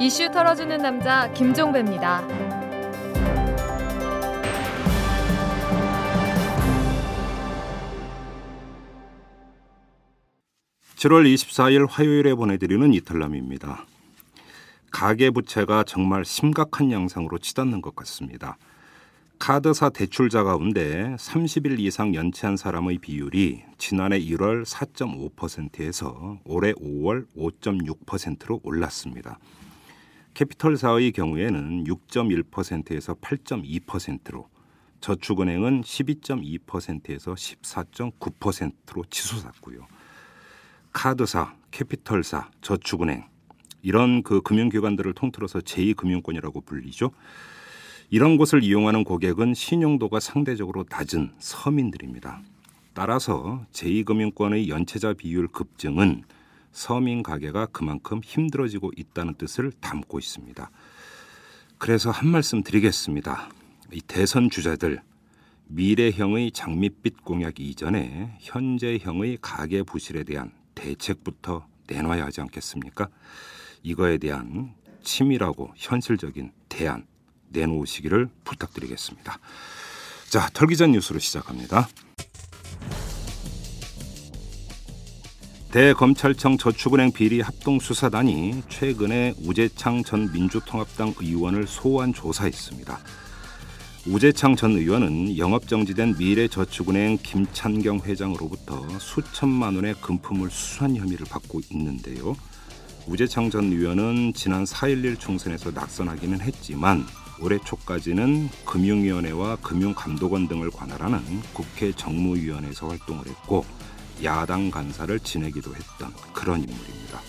이슈 털어주는 남자 김종배입니다. 7월 24일 화요일에 보내드리는 이탈남입니다. 가계부채가 정말 심각한 양상으로 치닫는 것 같습니다. 카드사 대출자 가운데 30일 이상 연체한 사람의 비율이 지난해 1월 4.5%에서 올해 5월 5.6%로 올랐습니다. 캐피털사의 경우에는 6.1%에서 8.2%로 저축은행은 12.2%에서 14.9%로 치솟았고요. 카드사, 캐피털사, 저축은행 이런 그 금융기관들을 통틀어서 제2금융권이라고 불리죠. 이런 곳을 이용하는 고객은 신용도가 상대적으로 낮은 서민들입니다. 따라서 제2금융권의 연체자 비율 급증은 서민 가게가 그만큼 힘들어지고 있다는 뜻을 담고 있습니다. 그래서 한 말씀 드리겠습니다. 이 대선 주자들 미래형의 장밋빛 공약 이전에 현재형의 가계 부실에 대한 대책부터 내놔야 하지 않겠습니까? 이거에 대한 치밀하고 현실적인 대안 내놓으시기를 부탁드리겠습니다. 자, 털기전 뉴스로 시작합니다. 대검찰청 저축은행 비리 합동수사단이 최근에 우재창 전 민주통합당 의원을 소환 조사했습니다. 우재창 전 의원은 영업정지된 미래저축은행 김찬경 회장으로부터 수천만 원의 금품을 수수한 혐의를 받고 있는데요. 우재창 전 의원은 지난 4.11 총선에서 낙선하기는 했지만 올해 초까지는 금융위원회와 금융감독원 등을 관할하는 국회 정무위원회에서 활동을 했고 야당 간사를 지내기도 했던 그런 인물입니다.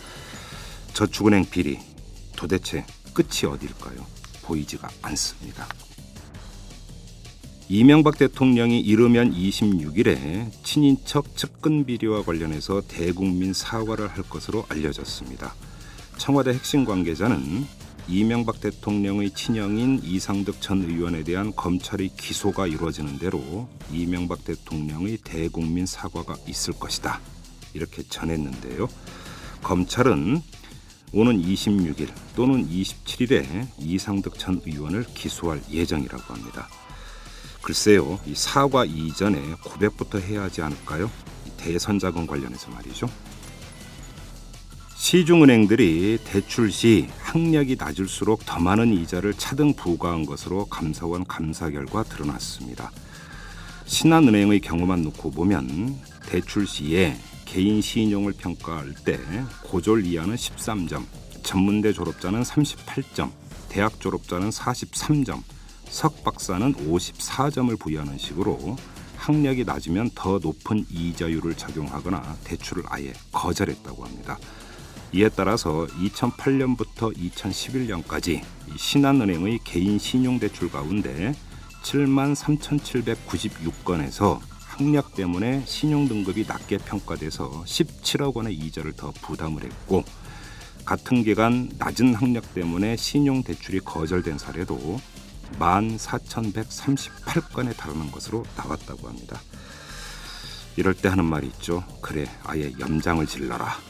저축은행 비리 도대체 끝이 어딜까요? 보이지가 않습니다. 이명박 대통령이 이르면 26일에 친인척 측근 비리와 관련해서 대국민 사과를 할 것으로 알려졌습니다. 청와대 핵심 관계자는 이명박 대통령의 친형인 이상득 전 의원에 대한 검찰의 기소가 이루어지는 대로 이명박 대통령의 대국민 사과가 있을 것이다. 이렇게 전했는데요. 검찰은 오는 26일 또는 27일에 이상득 전 의원을 기소할 예정이라고 합니다. 글쎄요, 이 사과 이전에 고백부터 해야 하지 않을까요? 대선 자금 관련해서 말이죠. 시중은행들이 대출 시 학력이 낮을수록 더 많은 이자를 차등 부과한 것으로 감사원 감사 결과 드러났습니다. 신한은행의 경우만 놓고 보면 대출 시에 개인 신용을 평가할 때 고졸 이하는 13점, 전문대 졸업자는 38점, 대학 졸업자는 43점, 석 박사는 54점을 부여하는 식으로 학력이 낮으면 더 높은 이자율을 적용하거나 대출을 아예 거절했다고 합니다. 이에 따라서 2008년부터 2011년까지 신한은행의 개인 신용대출 가운데 7만 3,796건에서 학력 때문에 신용 등급이 낮게 평가돼서 17억 원의 이자를 더 부담을 했고 같은 기간 낮은 학력 때문에 신용 대출이 거절된 사례도 14,138건에 달하는 것으로 나왔다고 합니다. 이럴 때 하는 말이 있죠. 그래, 아예 염장을 질러라.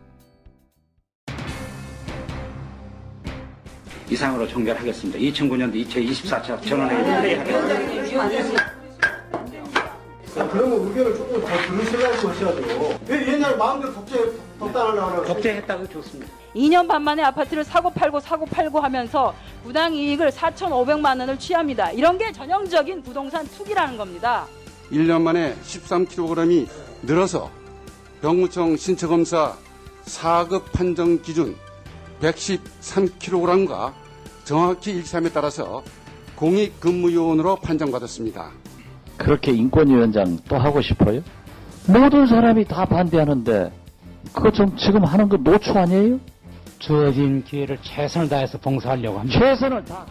이상으로 종결하겠습니다. 2009년도 2024차 전원회의 하겠습니다. 그러면 의견을 조금 더 들으시려고 하셔야죠. 왜 옛날 마음대로 독재, 독단하려고 하려고 독재했다고 좋습니다. 2년 반 만에 아파트를 사고 팔고 사고 팔고 하면서 부당 이익을 4,500만 원을 취합니다. 이런 게 전형적인 부동산 투기라는 겁니다. 1년 만에 13kg이 늘어서 병무청 신체검사 4급 판정 기준 113kg과 정확히 일치함에 따라서 공익근무요원으로 판정받았습니다. 그렇게 인권위원장 또 하고 싶어요? 모든 사람이 다 반대하는데 그거 좀 지금 하는 거 노초 아니에요? 주어진 기회를 최선을 다해서 봉사하려고 합니다. 최선을 다.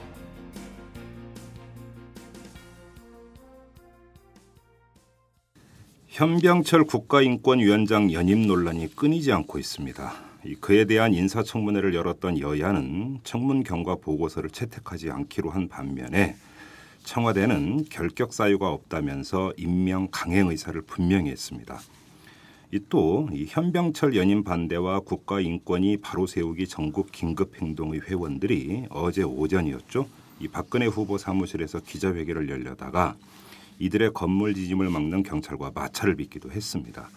현병철 국가인권위원장 연임 논란이 끊이지 않고 있습니다. 그에 대한 인사청문회를 열었던 여야는 청문 경과 보고서를 채택하지 않기로 한 반면에 청와대는 결격 사유가 없다면서 임명 강행 의사를 분명히 했습니다. 이또이 현병철 연임 반대와 국가 인권위 바로 세우기 전국 긴급행동의 회원들이 어제 오전이었죠. 이 박근혜 후보 사무실에서 기자회견을 열려다가 이들의 건물 지짐을 막는 경찰과 마찰을 빚기도 했습니다.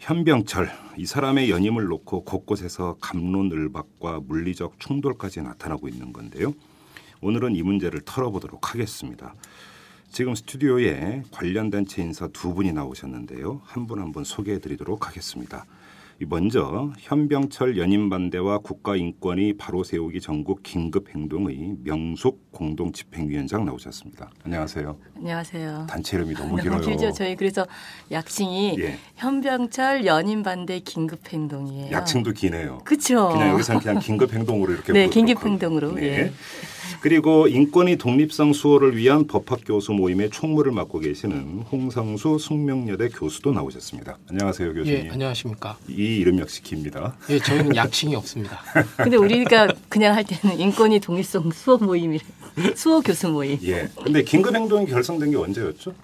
현병철 이 사람의 연임을 놓고 곳곳에서 감론을박과 물리적 충돌까지 나타나고 있는 건데요. 오늘은 이 문제를 털어보도록 하겠습니다. 지금 스튜디오에 관련 단체 인사 두 분이 나오셨는데요. 한 분 한 분 소개해 드리도록 하겠습니다. 먼저 현병철 연임 반대와 국가 인권위 바로 세우기 전국 긴급 행동의 명숙 공동 집행위원장 나오셨습니다. 안녕하세요. 안녕하세요. 단체 이름이 너무 길어요. 길죠. 저희 그래서 약칭이 예. 현병철 연임 반대 긴급 행동이에요. 약칭도 기네요. 그렇죠. 그냥 여기서는 그냥 긴급 행동으로 이렇게 네, 긴급 행동으로. 네. 예. 그리고 인권의 독립성 수호를 위한 법학 교수 모임의 총무를 맡고 계시는 홍상수 숙명여대 교수도 나오셨습니다. 안녕하세요, 교수님. 예, 안녕하십니까. 이 이름 역시 깁니다. 예, 저희는 약칭이 없습니다. 근데 우리가 그냥 할 때는 인권의 독립성 수호 모임이래. 수호 교수 모임. 예. 근데 긴급 행동이 결성된 게 언제였죠?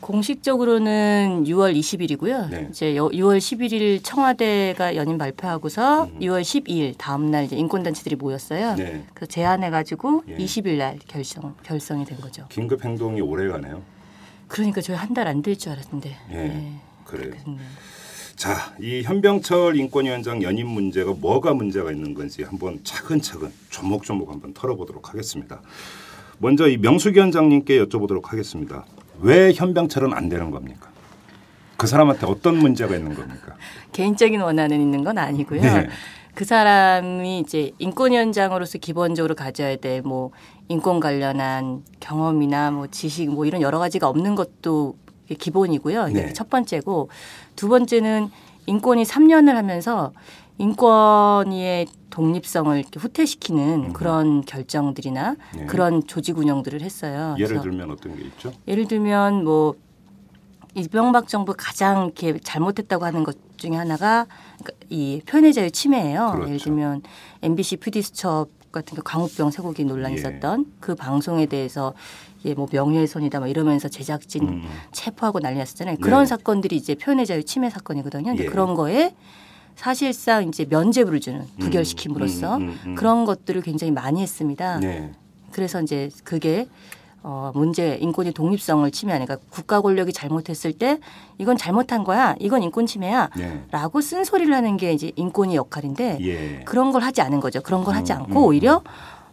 공식적으로는 6월 20일이고요. 네. 이제 6월 11일 청와대가 연임 발표하고서 음. 6월 12일 다음 날 이제 인권 단체들이 모였어요. 네. 그래서 제안해 가지고 예. 20일 날 결성 결성이 된 거죠. 긴급 행동이 오래 가네요. 그러니까 저희 한 달 안 될 줄 알았는데. 예. 네. 그래요. 자, 이 현병철 인권위원장 연임 문제가 뭐가 문제가 있는 건지 한번 차근차근 조목조목 한번 털어보도록 하겠습니다. 먼저 이 명숙 위원장님께 여쭤보도록 하겠습니다. 왜 현병철은 안 되는 겁니까? 그 사람한테 어떤 문제가 있는 겁니까? 개인적인 원한은 있는 건 아니고요. 네. 그 사람이 이제 인권위원장으로서 기본적으로 가져야 될 뭐 인권 관련한 경험이나 뭐 지식 뭐 이런 여러 가지가 없는 것도 기본이고요. 네. 첫 번째고 두 번째는 인권이 3년을 하면서 인권위의 독립성을 이렇게 후퇴시키는 음. 그런 결정들이나 네. 그런 조직 운영들을 했어요. 예를 들면 어떤 게 있죠? 예를 들면 뭐 이명박 정부 가장 이렇게 잘못했다고 하는 것 중에 하나가 그러니까 이 표현의 자유 침해예요. 그렇죠. 예를 들면 MBC PD 수첩 같은 게 광우병 쇠고기 논란이 예. 있었던 그 방송에 대해서 예, 뭐 명예훼손이다 뭐 이러면서 제작진 음. 체포하고 난리 났었잖아요. 그런 네. 사건들이 이제 표현의 자유 침해 사건이거든요. 근데 예. 그런 거에 사실상 이제 면죄부를 주는 부결시킴으로써 음, 음, 음, 음, 그런 것들을 굉장히 많이 했습니다. 네. 그래서 이제 그게 어, 문제 인권의 독립성을 침해하니까 그러니까 국가 권력이 잘못했을 때 이건 잘못한 거야, 이건 인권 침해야라고 네. 쓴소리를 하는 게 이제 인권의 역할인데 예. 그런 걸 하지 않은 거죠. 그런 걸 하지 음, 않고 오히려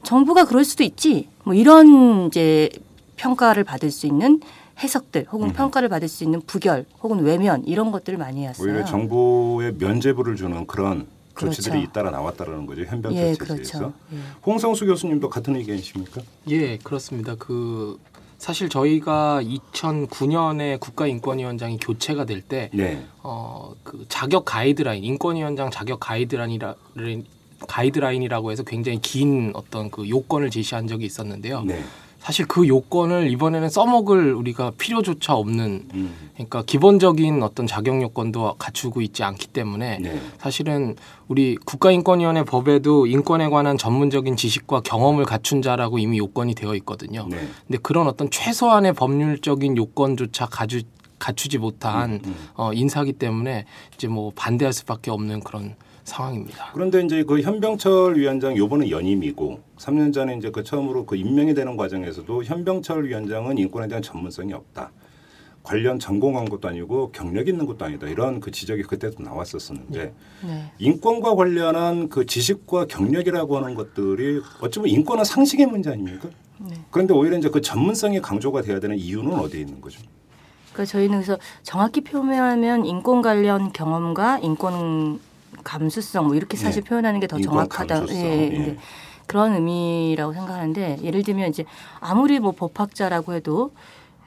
정부가 그럴 수도 있지, 뭐 이런 이제 평가를 받을 수 있는 해석들 혹은 음. 평가를 받을 수 있는 부결 혹은 외면 이런 것들을 많이 했어요. 오히려 정부에 면죄부를 주는 그런 조치들이 그렇죠. 잇따라 나왔다라는 거죠 현병철 예, 체제에서. 그렇죠. 예. 홍성수 교수님도 같은 의견이십니까? 예, 그렇습니다. 그 사실 저희가 2009년에 국가인권위원장이 교체가 될 때, 네. 어, 그 자격 가이드라인, 인권위원장 자격 가이드라인이라 가이드라인이라고 해서 굉장히 긴 어떤 그 요건을 제시한 적이 있었는데요. 네. 사실 그 요건을 이번에는 써먹을 우리가 필요조차 없는 음. 그러니까 기본적인 어떤 자격 요건도 갖추고 있지 않기 때문에 네. 사실은 우리 국가인권위원회 법에도 인권에 관한 전문적인 지식과 경험을 갖춘 자라고 이미 요건이 되어 있거든요. 네. 근데 그런 어떤 최소한의 법률적인 요건조차 가주 갖추지 못한 음, 음. 어, 인사기 때문에 이제 뭐 반대할 수밖에 없는 그런 상황입니다. 그런데 이제 그 현병철 위원장 요번에 연임이고 3년 전에 이제 그 처음으로 그 임명이 되는 과정에서도 현병철 위원장은 인권에 대한 전문성이 없다. 관련 전공한 것도 아니고 경력 있는 것도 아니다. 이런 그 지적이 그때도 나왔었었는데 네. 인권과 관련한 그 지식과 경력이라고 하는 것들이 어쩌면 인권은 상식의 문제 아닙니까? 네. 그런데 오히려 이제 그 전문성이 강조가 돼야 되는 이유는 어디에 있는 거죠? 그 저희는 그래서 정확히 표현하면 인권 관련 경험과 인권 감수성 뭐 이렇게 사실 네. 표현하는 게 더 정확하다. 예, 예. 예. 그런 의미라고 생각하는데 예를 들면 이제 아무리 뭐 법학자라고 해도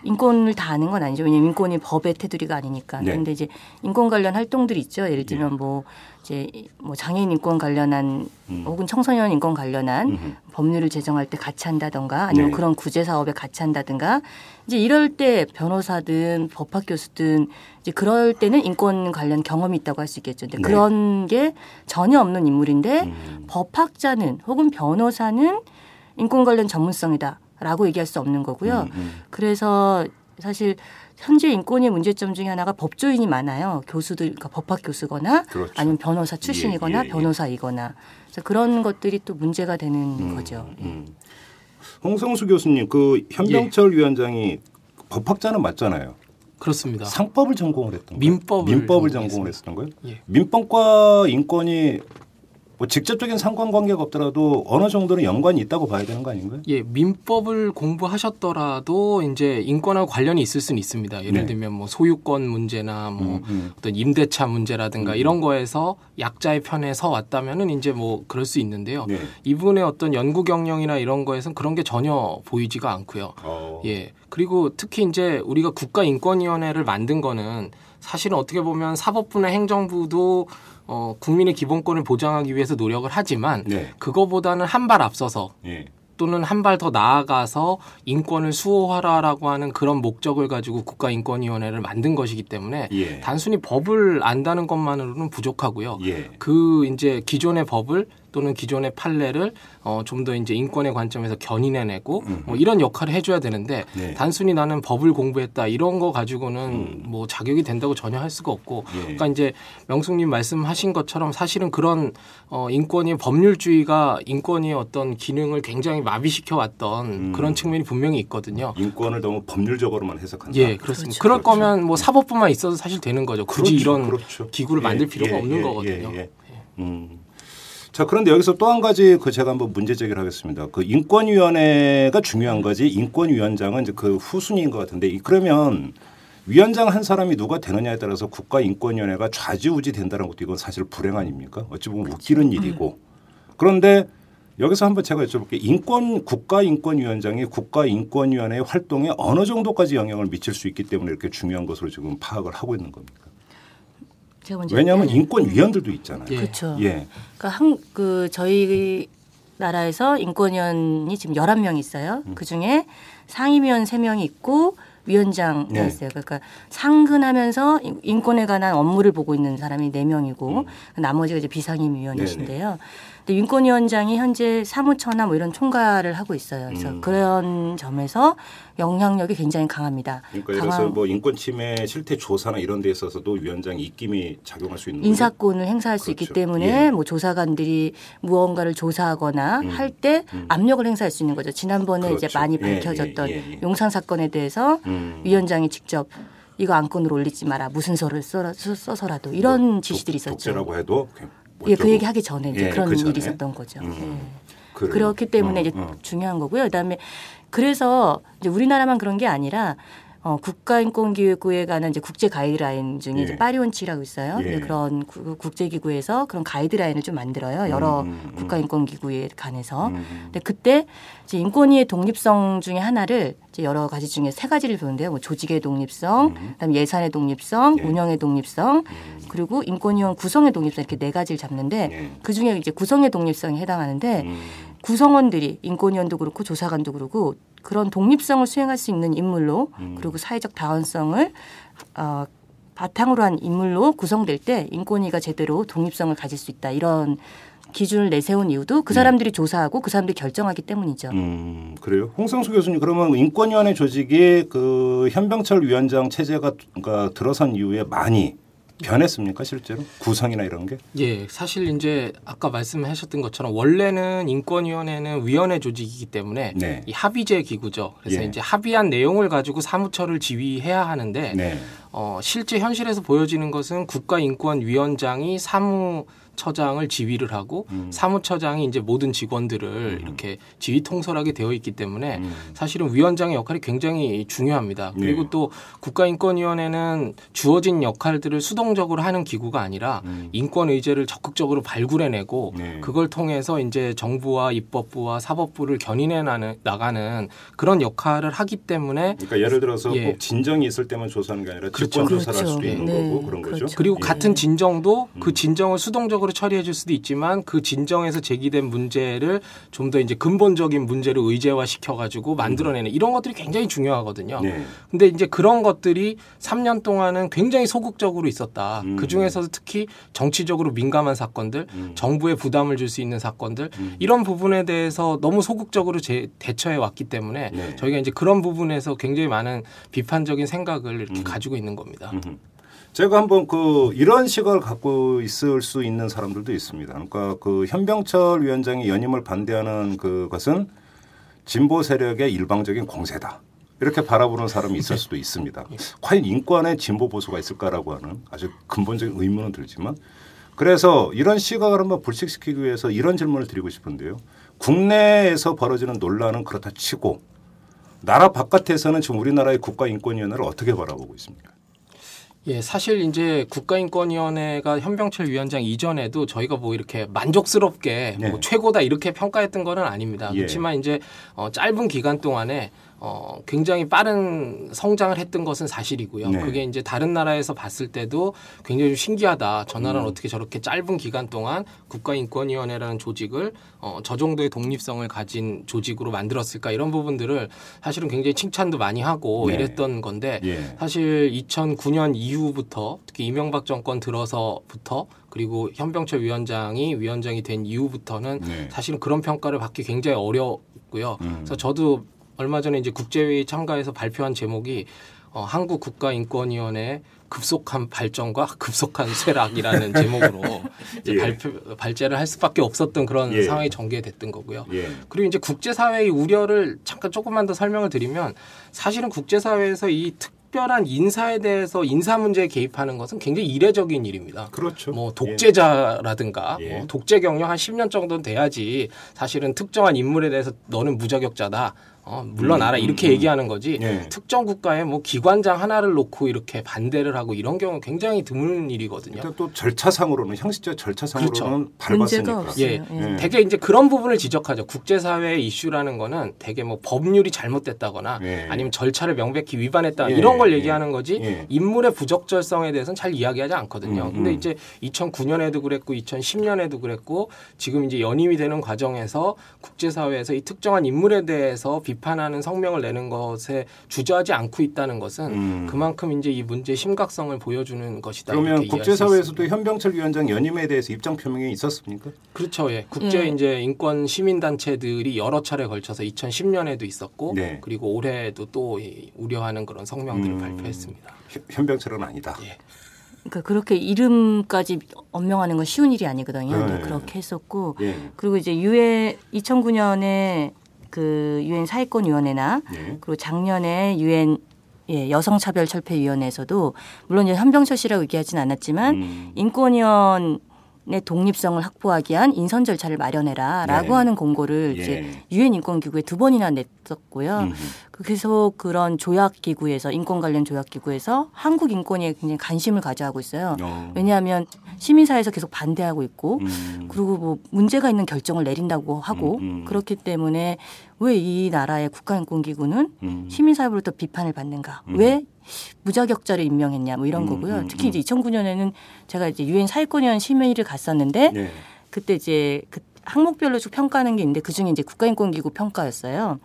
인권을 다 아는 건 아니죠. 왜냐면 인권이 법의 테두리가 아니니까. 네. 그런데 이제 인권 관련 활동들이 있죠. 예를 들면 뭐 이제 뭐 장애인 인권 관련한 음. 혹은 청소년 인권 관련한 법률을 제정할 때 같이 한다던가 아니면 네. 그런 구제 사업에 같이 한다든가 이제 이럴 때 변호사든 법학 교수든 이제 그럴 때는 인권 관련 경험이 있다고 할 수 있겠죠. 근데 네. 그런 게 전혀 없는 인물인데 음. 법학자는 혹은 변호사는 인권 관련 전문성이다 라고 얘기할 수 없는 거고요. 음, 그래서 사실 현재 인권의 문제점 중에 하나가 법조인이 많아요. 교수들, 그러니까 법학 교수거나 그렇죠. 아니면 변호사 출신이거나 예, 예. 변호사이거나 그래서 그런 것들이 또 문제가 되는 거죠. 음. 홍성수 교수님, 그 현병철 위원장이 법학자는 맞잖아요. 그렇습니다. 상법을 전공을 했던 거예요. 민법을 민법을. 전공을 했었던 거예요. 예. 민법과 인권이 뭐 직접적인 상관관계가 없더라도 어느 정도는 연관이 있다고 봐야 되는 거 아닌가요? 예, 민법을 공부하셨더라도 이제 인권하고 관련이 있을 수는 있습니다. 예를 네. 들면 뭐 소유권 문제나 뭐 음, 음. 어떤 임대차 문제라든가 이런 거에서 약자의 편에 서 왔다면은 이제 뭐 그럴 수 있는데요. 네. 이분의 어떤 연구 경영이나 이런 거에서는 그런 게 전혀 보이지가 않고요. 어. 예. 그리고 특히 이제 우리가 국가인권위원회를 만든 거는 사실은 어떻게 보면 사법부나 행정부도 어, 국민의 기본권을 보장하기 위해서 노력을 하지만 네. 그거보다는 한 발 앞서서 예. 또는 한 발 더 나아가서 인권을 수호하라라고 하는 그런 목적을 가지고 국가인권위원회를 만든 것이기 때문에 예. 단순히 법을 안다는 것만으로는 부족하고요. 예. 그 이제 기존의 법을 또는 기존의 판례를 어, 좀 더 이제 인권의 관점에서 견인해내고 뭐 이런 역할을 해줘야 되는데 네. 단순히 나는 법을 공부했다 이런 거 가지고는 뭐 자격이 된다고 전혀 할 수가 없고 예. 그러니까 이제 명숙님 말씀하신 것처럼 사실은 그런 어, 인권이 법률주의가 인권의 어떤 기능을 굉장히 마비시켜 왔던 그런 측면이 분명히 있거든요. 인권을 너무 법률적으로만 해석한다. 예, 그렇습니다. 그럴 거면 뭐 사법부만 있어도 사실 되는 거죠. 굳이 그렇죠, 이런 그렇죠. 기구를 예, 만들 필요가 예, 없는 예, 거거든요. 예, 예. 음. 자 그런데 여기서 또 한 가지 그 제가 한번 문제 제기를 하겠습니다. 그 인권위원회가 중요한 거지 인권위원장은 이제 그 후순위인 것 같은데 이- 그러면 위원장 한 사람이 누가 되느냐에 따라서 국가인권위원회가 좌지우지 된다는 것도 이건 사실 불행 아닙니까? 어찌 보면 웃기는 일이고 그런데 여기서 한번 제가 여쭤볼게요. 인권 국가인권위원장이 국가인권위원회의 활동에 어느 정도까지 영향을 미칠 수 있기 때문에 이렇게 중요한 것으로 지금 파악을 하고 있는 겁니까? 먼저 왜냐하면 네. 인권위원들도 있잖아요. 그렇죠. 예. 그러니까 한 그 저희 나라에서 인권위원이 지금 11명 있어요. 음. 그 중에 상임위원 3명이 있고 위원장이 네. 있어요. 그러니까 상근하면서 인- 인권에 관한 업무를 보고 있는 사람이 4명이고 나머지가 이제 비상임위원이신데요. 근데 인권위원장이 현재 사무처나 뭐 이런 총괄을 하고 있어요. 그래서 음. 그런 점에서 영향력이 굉장히 강합니다. 그러니까 예를 들어서 뭐 인권 침해 실태 조사나 이런 데 있어서도 위원장이 입김이 작용할 수 있는 거죠? 인사권을 행사할 수 있기 그렇죠. 때문에 예. 뭐 조사관들이 무언가를 조사하거나 음. 할때 음. 압력을 행사할 수 있는 거죠. 지난번에 이제 그렇죠. 많이 예, 밝혀졌던 예, 예, 예. 용산 사건에 대해서 음. 위원장이 직접 이거 안건으로 올리지 마라 무슨 서를 써, 써서라도 이런 지시들이 있었죠. 뭐 독재라고 해도 그냥 예. 그 얘기 하기 전에 이제 예, 그런 그 전에. 일이 있었던 거죠. 음. 예. 그렇기 때문에 어, 이제 어. 중요한 거고요. 그다음에 그래서 이제 우리나라만 그런 게 아니라 어, 국가인권기구에 관한 이제 국제 가이드라인 중에 예. 이제 파리온치라고 있어요. 예. 그런 구- 국제기구에서 그런 가이드라인을 좀 만들어요. 여러 음, 음, 음. 국가인권기구에 관해서. 음. 근데 그때 이제 인권위의 독립성 중에 하나를 이제 여러 가지 중에 세 가지를 보는데요. 뭐 조직의 독립성, 그다음에 예산의 독립성, 음. 예. 운영의 독립성, 그리고 인권위원 구성의 독립성 이렇게 네 가지를 잡는데 예. 그 중에 이제 구성의 독립성에 해당하는데 음. 구성원들이 인권위원도 그렇고 조사관도 그렇고 그런 독립성을 수행할 수 있는 인물로 음. 그리고 사회적 다원성을 어, 바탕으로 한 인물로 구성될 때 인권위가 제대로 독립성을 가질 수 있다 이런 기준을 내세운 이유도 그 사람들이 조사하고 그 사람들이 결정하기 때문이죠. 네. 음, 그래요. 홍성수 교수님 그러면 인권위원회 조직이 그 현병철 위원장 체제가 그러니까 들어선 이후에 많이 변했습니까 실제로 구성이나 이런 게? 예, 사실 이제 아까 말씀하셨던 것처럼 원래는 인권위원회는 위원회 조직이기 때문에 네. 이 합의제 기구죠. 그래서 예. 이제 합의한 내용을 가지고 사무처를 지휘해야 하는데 네. 어, 실제 현실에서 보여지는 것은 국가인권위원장이 사무 사무 처장을 지휘를 하고 음. 사무처장이 이제 모든 직원들을 음. 이렇게 지휘 통솔하게 되어 있기 때문에 음. 사실은 위원장의 역할이 굉장히 중요합니다. 그리고 네. 또 국가인권위원회는 주어진 역할들을 수동적으로 하는 기구가 아니라 음. 인권 의제를 적극적으로 발굴해내고 네. 그걸 통해서 이제 정부와 입법부와 사법부를 견인해 나가는 그런 역할을 하기 때문에 그러니까 예를 들어서 예. 꼭 진정이 있을 때만 조사하는 게 아니라 그렇죠. 직권 조사를 그렇죠. 할 수도 있는 네. 거고 그런 그렇죠. 거죠. 그리고 예. 같은 진정도 그 음. 진정을 수동 적으로 처리해 줄 수도 있지만 그 진정에서 제기된 문제를 좀 더 이제 근본적인 문제를 의제화 시켜 가지고 만들어내는 이런 것들이 굉장히 중요하거든요. 네. 근데 이제 그런 것들이 3년 동안은 굉장히 소극적으로 있었다. 음. 그 중에서도 특히 정치적으로 민감한 사건들, 음. 정부에 부담을 줄 수 있는 사건들 음. 이런 부분에 대해서 너무 소극적으로 제, 대처해 왔기 때문에 네. 저희가 이제 그런 부분에서 굉장히 많은 비판적인 생각을 이렇게 음. 가지고 있는 겁니다. 제가 한번 그 이런 시각을 갖고 있을 수 있는 사람들도 있습니다. 그러니까 그 현병철 위원장이 연임을 반대하는 그것은 진보 세력의 일방적인 공세다. 이렇게 바라보는 사람이 있을 수도 있습니다. 과연 인권에 진보 보수가 있을까라고 하는 아주 근본적인 의문은 들지만 그래서 이런 시각을 한번 불식시키기 위해서 이런 질문을 드리고 싶은데요. 국내에서 벌어지는 논란은 그렇다 치고 나라 바깥에서는 지금 우리나라의 국가인권위원회를 어떻게 바라보고 있습니까? 예, 사실 이제 국가인권위원회가 현병철 위원장 이전에도 저희가 뭐 이렇게 만족스럽게 네. 뭐 최고다 이렇게 평가했던 거는 아닙니다. 예. 그렇지만 이제 어, 짧은 기간 동안에 어, 굉장히 빠른 성장을 했던 것은 사실이고요. 네. 그게 이제 다른 나라에서 봤을 때도 굉장히 좀 신기하다. 저 나라는 음. 어떻게 저렇게 짧은 기간 동안 국가인권위원회라는 조직을 어, 저 정도의 독립성을 가진 조직으로 만들었을까 이런 부분들을 사실은 굉장히 칭찬도 많이 하고 네. 이랬던 건데 예. 사실 2009년 이후부터 특히 이명박 정권 들어서부터 그리고 현병철 위원장이 위원장이 된 이후부터는 네. 사실은 그런 평가를 받기 굉장히 어렵고요. 음. 그래서 저도 얼마 전에 이제 국제회의 참가해서 발표한 제목이 어, 한국 국가인권위원회 급속한 발전과 급속한 쇠락이라는 제목으로 이제 예. 발표 발제를 할 수밖에 없었던 그런 예. 상황이 전개됐던 거고요. 예. 그리고 이제 국제사회의 우려를 잠깐 조금만 더 설명을 드리면 사실은 국제사회에서 이 특별한 인사에 대해서 인사 문제에 개입하는 것은 굉장히 이례적인 일입니다. 그렇죠. 뭐 독재자라든가 예. 뭐 독재 경력 한 10년 정도는 돼야지 사실은 특정한 인물에 대해서 너는 무자격자다. 어, 물러나라 음, 이렇게 음, 얘기하는 거지 예. 특정 국가에 뭐 기관장 하나를 놓고 이렇게 반대를 하고 이런 경우 는 굉장히 드문 일이거든요. 또 절차상으로는 형식적 절차상으로는 그렇죠. 밟았으니까. 예. 예. 되게 이제 그런 부분을 지적하죠. 국제사회 이슈라는 거는 되게 뭐 법률이 잘못됐다거나 예. 아니면 절차를 명백히 위반했다 예. 이런 걸 예. 얘기하는 거지 예. 인물의 부적절성에 대해서는 잘 이야기하지 않거든요. 음, 근데 음. 이제 2009년에도 그랬고 2010년에도 그랬고 지금 이제 연임이 되는 과정에서 국제사회에서 이 특정한 인물에 대해서 비판 하는 성명을 내는 것에 주저하지 않고 있다는 것은 음. 그만큼 이제 이 문제의 심각성을 보여주는 것이다. 그러면 국제사회에서도 현병철 위원장 연임에 대해서 입장 표명이 있었습니까? 그렇죠. 예. 국제 예. 이제 인권 시민 단체들이 여러 차례 걸쳐서 2010년에도 있었고 네. 그리고 올해도 또 우려하는 그런 성명들을 음. 발표했습니다. 현병철은 아니다. 예. 그러니까 그렇게 이름까지 언명하는 건 쉬운 일이 아니거든요. 네. 그렇게 했었고 예. 그리고 이제 유엔 2009년에 그 유엔 사회권 위원회나 네. 그리고 작년에 유엔 예, 여성차별철폐위원회에서도 물론 이제 현병철 씨라고 얘기하진 않았지만 음. 인권위원 의 독립성을 확보하기 위한 인선 절차를 마련해라라고 네. 하는 공고를 예. 이제 유엔 인권 기구에 두 번이나 냈었고요. 음. 그래서 그런 조약 기구에서 인권 관련 조약 기구에서 한국 인권에 굉장히 관심을 가져하고 있어요. 어. 왜냐하면 시민사회에서 계속 반대하고 있고 음. 그리고 뭐 문제가 있는 결정을 내린다고 하고 음. 음. 그렇기 때문에 왜 이 나라의 국가인권기구는 음. 시민사회로부터 비판을 받는가? 음. 왜 무자격자를 임명했냐? 뭐 이런 거고요. 특히 이제 2009년에는 제가 이제 유엔 사회권위원 심의를 갔었는데 네. 그때 이제 그 항목별로 쭉 평가하는 게 있는데 그 중에 이제 국가인권기구 평가였어요.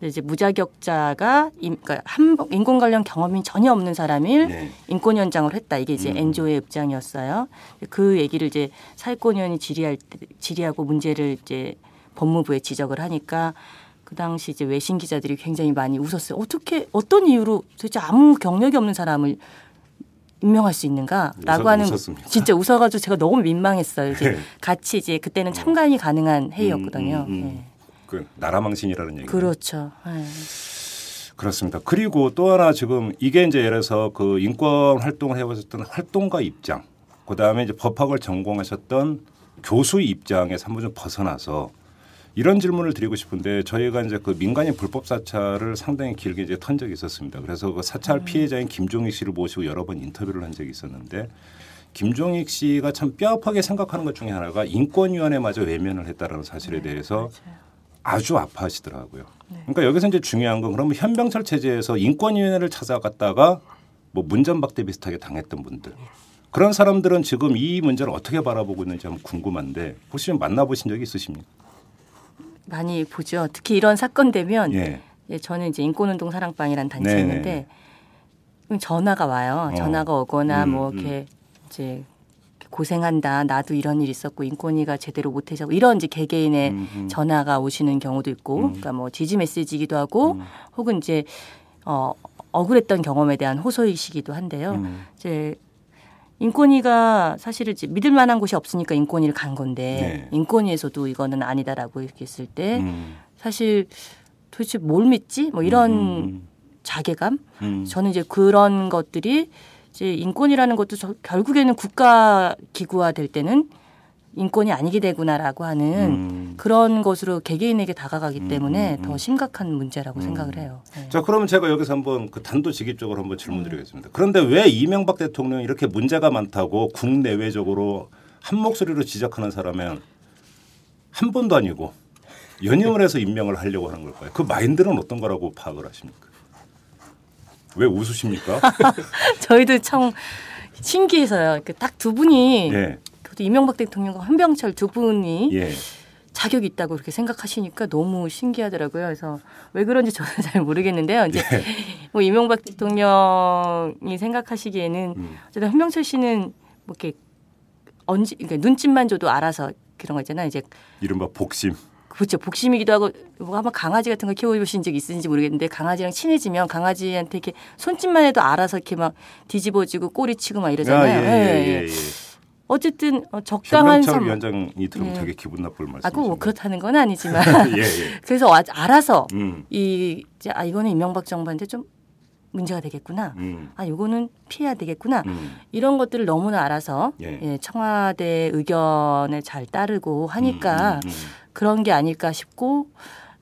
이제 무자격자가 인, 그러니까 한, 인권 관련 경험이 전혀 없는 사람을 네. 인권 연장을 했다. 이게 이제 음. 엔조의 입장이었어요. 그 얘기를 이제 사회권위원이 질의할 때, 질의하고 문제를 이제 법무부에 지적을 하니까 그 당시 이제 외신 기자들이 굉장히 많이 웃었어요. 어떻게 어떤 이유로 도대체 아무 경력이 없는 사람을 임명할 수 있는가라고 웃어, 하는 웃었습니까? 진짜 웃어가지고 제가 너무 민망했어요. 이제 네. 같이 이제 그때는 참관이 가능한 회의였거든요. 음, 음, 음. 네. 그 나라 망신이라는 얘기. 그렇죠. 네. 그렇습니다. 그리고 또 하나 지금 이게 이제 예를 들어서 그 인권 활동을 해보셨던 활동가 입장 그 다음에 이제 법학을 전공하셨던 교수 입장에서 한번 좀 벗어나서 이런 질문을 드리고 싶은데 저희가 이제 그 민간인 불법 사찰을 상당히 길게 이제 턴 적이 있었습니다. 그래서 그 사찰 피해자인 김종익 씨를 모시고 여러 번 인터뷰를 한 적이 있었는데 김종익 씨가 참 뼈아프게 생각하는 것 중에 하나가 인권위원회마저 외면을 했다라는 사실에 네, 대해서 아주 아파하시더라고요. 네. 그러니까 여기서 이제 중요한 건 그러면 현병철 체제에서 인권위원회를 찾아갔다가 뭐 문전박대 비슷하게 당했던 분들 그런 사람들은 지금 이 문제를 어떻게 바라보고 있는지 한번 궁금한데 혹시 좀 만나보신 적이 있으십니까? 많이 보죠. 특히 이런 사건 되면 예. 예 저는 이제 인권운동 사랑방이라는 단체 네. 있는데 전화가 와요. 어. 전화가 오거나 음, 뭐 음. 이렇게 음. 이제 고생한다. 나도 이런 일 있었고 인권위가 제대로 못해서 이런 이제 개개인의 음, 음. 전화가 오시는 경우도 있고, 음. 그러니까 뭐 지지 메시지기도 하고, 음. 혹은 이제 어 억울했던 경험에 대한 호소이시기도 한데요. 음. 이제 인권위가 사실은 이제 믿을 만한 곳이 없으니까 인권위를 간 건데 네. 인권위에서도 이거는 아니다라고 얘기했을 때 음. 사실 도대체 뭘 믿지? 뭐 이런 음. 음, 음. 자괴감? 음. 저는 이제 그런 것들이 이제 인권이라는 것도 저, 결국에는 국가 기구화 될 때는 인권이 아니게 되구나라고 하는 음. 그런 것으로 개개인에게 다가가기 음, 때문에 음, 음. 더 심각한 문제라고 음. 생각을 해요. 네. 자, 그러면 제가 여기서 한번 그 단도직입적으로 한번 질문드리겠습니다. 그런데 왜 이명박 대통령이 이렇게 문제가 많다고 국내외적으로 한 목소리로 지적하는 사람은 한 번도 아니고 연임을 해서 임명을 하려고 하는 걸까요? 그 마인드는 어떤 거라고 파악을 하십니까? 왜 웃으십니까? 저희도 참 신기해서요. 그 딱 두 분이 예. 또 이명박 대통령과 한병철 두 분이 예. 자격이 있다고 그렇게 생각하시니까 너무 신기하더라고요. 그래서 왜 그런지 저는 잘 모르겠는데요. 이제 예. 뭐 이명박 대통령이 생각하시기에는 음. 어쨌든 한병철 씨는 뭐 이렇게 언제 그러니까 눈짓만 줘도 알아서 그런 거 있잖아요. 이제 이른바 복심. 그렇죠. 복심이기도 하고 뭐 한번 강아지 같은 거 키워보신 적 있으신지 모르겠는데 강아지랑 친해지면 강아지한테 이렇게 손짓만 해도 알아서 이렇게 막 뒤집어지고 꼬리치고 막 이러잖아요. 아, 예, 예, 예, 예. 예. 어쨌든 어, 적당한 섬 위원장이 들으면 예. 되게 기분 나쁠 말씀. 아, 뭐 그렇다는 건 아니지만 예, 예. 그래서 알아서 음. 이 이제 아 이거는 이명박 정부한테 좀 문제가 되겠구나. 음. 아 이거는 피해야 되겠구나. 음. 이런 것들을 너무나 알아서 예. 예, 청와대 의견에 잘 따르고 하니까 음, 음, 음. 그런 게 아닐까 싶고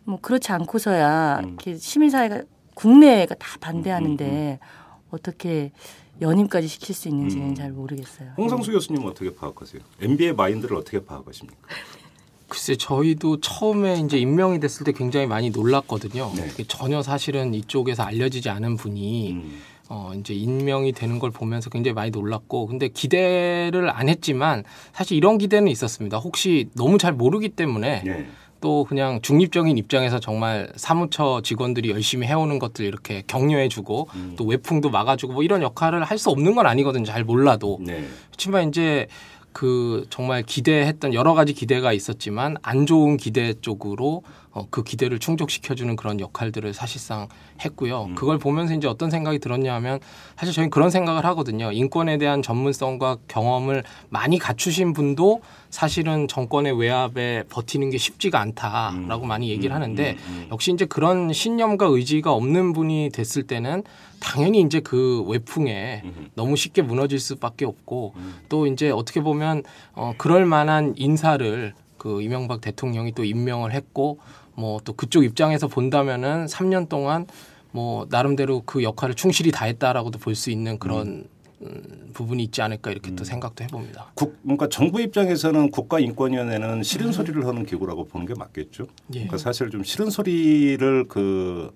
뭐 그렇지 않고서야 이렇게 시민사회가 국내가 다 반대하는데 어떻게 연임까지 시킬 수 있는지는 음. 잘 모르겠어요. 홍상수 교수님은 어떻게 파악하세요? MB의 마인드를 어떻게 파악하십니까? 글쎄 저희도 처음에 이제 임명이 됐을 때 굉장히 많이 놀랐거든요. 네. 전혀 사실은 이쪽에서 알려지지 않은 분이 음. 어 이제 임명이 되는 걸 보면서 굉장히 많이 놀랐고 근데 기대를 안 했지만 사실 이런 기대는 있었습니다. 혹시 너무 잘 모르기 때문에 네. 또 그냥 중립적인 입장에서 정말 사무처 직원들이 열심히 해오는 것들 이렇게 격려해주고 음. 또 외풍도 막아주고 뭐 이런 역할을 할 수 없는 건 아니거든요. 잘 몰라도. 네. 그렇지만 이제 그 정말 기대했던 여러 가지 기대가 있었지만 안 좋은 기대 쪽으로 어, 그 기대를 충족시켜주는 그런 역할들을 사실상 했고요. 음. 그걸 보면서 이제 어떤 생각이 들었냐 하면 사실 저희는 그런 생각을 하거든요. 인권에 대한 전문성과 경험을 많이 갖추신 분도 사실은 정권의 외압에 버티는 게 쉽지가 않다라고 음. 많이 얘기를 음. 하는데 음. 음. 역시 이제 그런 신념과 의지가 없는 분이 됐을 때는 당연히 이제 그 외풍에 너무 쉽게 무너질 수밖에 없고 또 이제 어떻게 보면 어 그럴 만한 인사를 그 이명박 대통령이 또 임명을 했고 뭐 또 그쪽 입장에서 본다면은 3년 동안 뭐 나름대로 그 역할을 충실히 다했다라고도 볼 수 있는 그런 음. 음. 부분이 있지 않을까 이렇게 음. 또 생각도 해봅니다. 국, 그러니까 정부 입장에서는 국가인권위원회는 싫은 음. 소리를 하는 기구라고 보는 게 맞겠죠. 예. 그러니까 사실 좀 싫은 소리를 그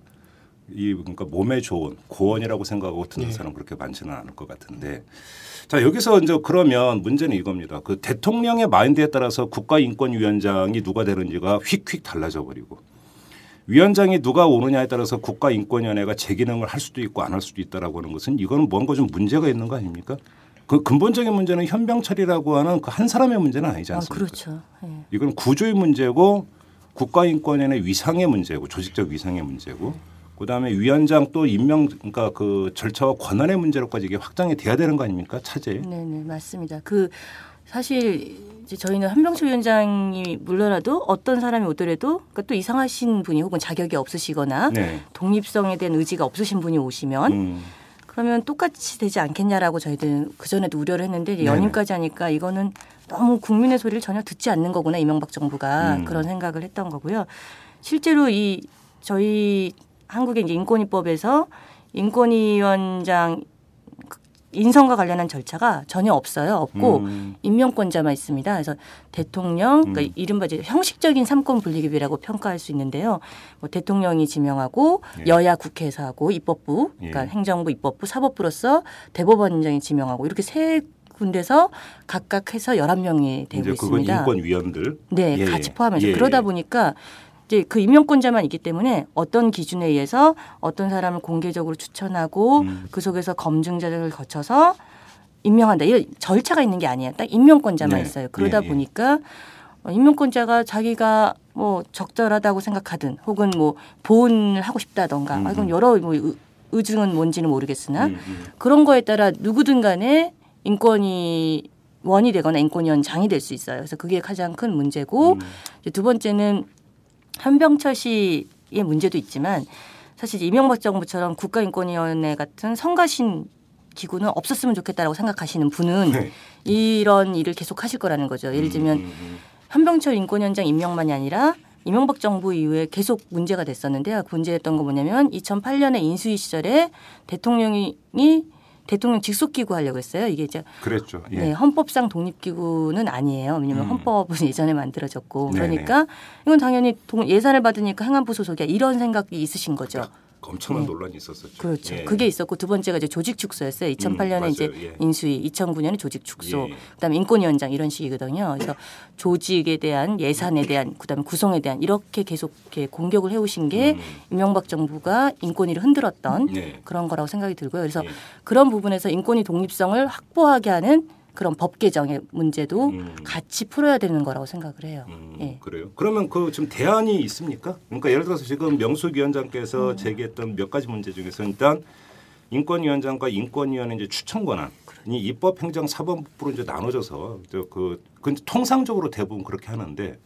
이 그러니까 몸에 좋은 고원이라고 생각하고 듣는 예. 사람 그렇게 많지는 않을 것 같은데 자 여기서 이제 그러면 문제는 이겁니다. 그 대통령의 마인드에 따라서 국가인권위원장이 누가 되는지가 휙휙 달라져 버리고 위원장이 누가 오느냐에 따라서 국가인권위원회가 제 기능을 할 수도 있고 안 할 수도 있다라고 하는 것은 이거는 뭔가 좀 문제가 있는 거 아닙니까? 그 근본적인 문제는 현병철이라고 하는 그 한 사람의 문제는 아니지 않습니까? 아, 그렇죠. 네. 이건 구조의 문제고 국가인권위원회 위상의 문제고 조직적 위상의 문제고 그다음에 위원장 또 임명 그러니까 그 절차와 권한의 문제로까지 이게 확장이 돼야 되는 거 아닙니까? 차제. 네, 네, 맞습니다. 그 사실 이제 저희는 한병철 위원장이 물러나도 어떤 사람이 오더라도 그러니까 또 이상하신 분이 혹은 자격이 없으시거나 네. 독립성에 대한 의지가 없으신 분이 오시면 음. 그러면 똑같이 되지 않겠냐라고 저희들은 그 전에도 우려를 했는데 연임까지 하니까 이거는 너무 국민의 소리를 전혀 듣지 않는 거구나 이명박 정부가 음. 그런 생각을 했던 거고요. 실제로 이 저희 한국의 인권위법에서 인권위원장 인선과 관련한 절차가 전혀 없어요. 없고 음. 임명권자만 있습니다. 그래서 대통령, 그러니까 음. 이른바 이제 형식적인 삼권 분리기비라고 평가할 수 있는데요. 뭐 대통령이 지명하고 예. 여야 국회에서 하고 입법부, 그러니까 예. 행정부, 입법부, 사법부로서 대법원장이 지명하고 이렇게 세 군데서 각각 해서 열한 명이 되고 있습니다. 인권위원들. 네, 예. 같이 포함해서 예. 그러다 보니까 이제 그 임명권자만 있기 때문에 어떤 기준에 의해서 어떤 사람을 공개적으로 추천하고 음. 그 속에서 검증자들을 거쳐서 임명한다. 이런 절차가 있는 게 아니야. 딱 임명권자만 네. 있어요. 그러다 예, 예. 보니까 어, 임명권자가 자기가 뭐 적절하다고 생각하든 혹은 뭐 보온을 하고 싶다던가 음. 아, 이건 음. 여러 뭐 의중은 뭔지는 모르겠으나 음, 음. 그런 거에 따라 누구든 간에 인권이 원이 되거나 인권위원장이 될 수 있어요. 그래서 그게 가장 큰 문제고 음. 두 번째는 한병철 씨의 문제도 있지만 사실 이명박 정부처럼 국가인권위원회 같은 성가신 기구는 없었으면 좋겠다라고 생각하시는 분은 네. 이런 일을 계속 하실 거라는 거죠. 예를 들면 음, 음, 음. 한병철 인권위원장 임명만이 아니라 이명박 정부 이후에 계속 문제가 됐었는데요. 그 문제였던 거 뭐냐면 2008년에 인수위 시절에 대통령이 대통령 직속 기구 하려고 했어요. 이게 이제 그랬죠. 예. 네, 헌법상 독립 기구는 아니에요. 왜냐하면 음. 헌법은 예전에 만들어졌고 그러니까 이건 당연히 예산을 받으니까 행안부 소속이야 이런 생각이 있으신 거죠. 엄청난 네. 논란이 있었었죠. 그렇죠. 예. 그게 있었고 두 번째가 이제 조직 축소였어요. 2008년에 음, 이제 예. 인수위, 2009년에 조직 축소, 예. 그다음에 인권위원장 이런 식이거든요. 그래서 조직에 대한 예산에 대한 그다음에 구성에 대한 이렇게 계속 이렇게 공격을 해오신 게 음. 이명박 정부가 인권위를 흔들었던 네. 그런 거라고 생각이 들고요. 그래서 예. 그런 부분에서 인권위 독립성을 확보하게 하는 그런 법 개정의 문제도 음. 같이 풀어야 되는 거라고 생각을 해요. 음, 예. 그래요. 그러면 그 지금 대안이 있습니까? 그러니까 예를 들어서 지금 명숙 위원장께서 음. 제기했던 몇 가지 문제 중에서 일단 인권위원장과 인권위원회 이제 추천 권한 이 입법, 행정, 사법부로 이제 나눠져서 그, 그 통상적으로 대부분 그렇게 하는데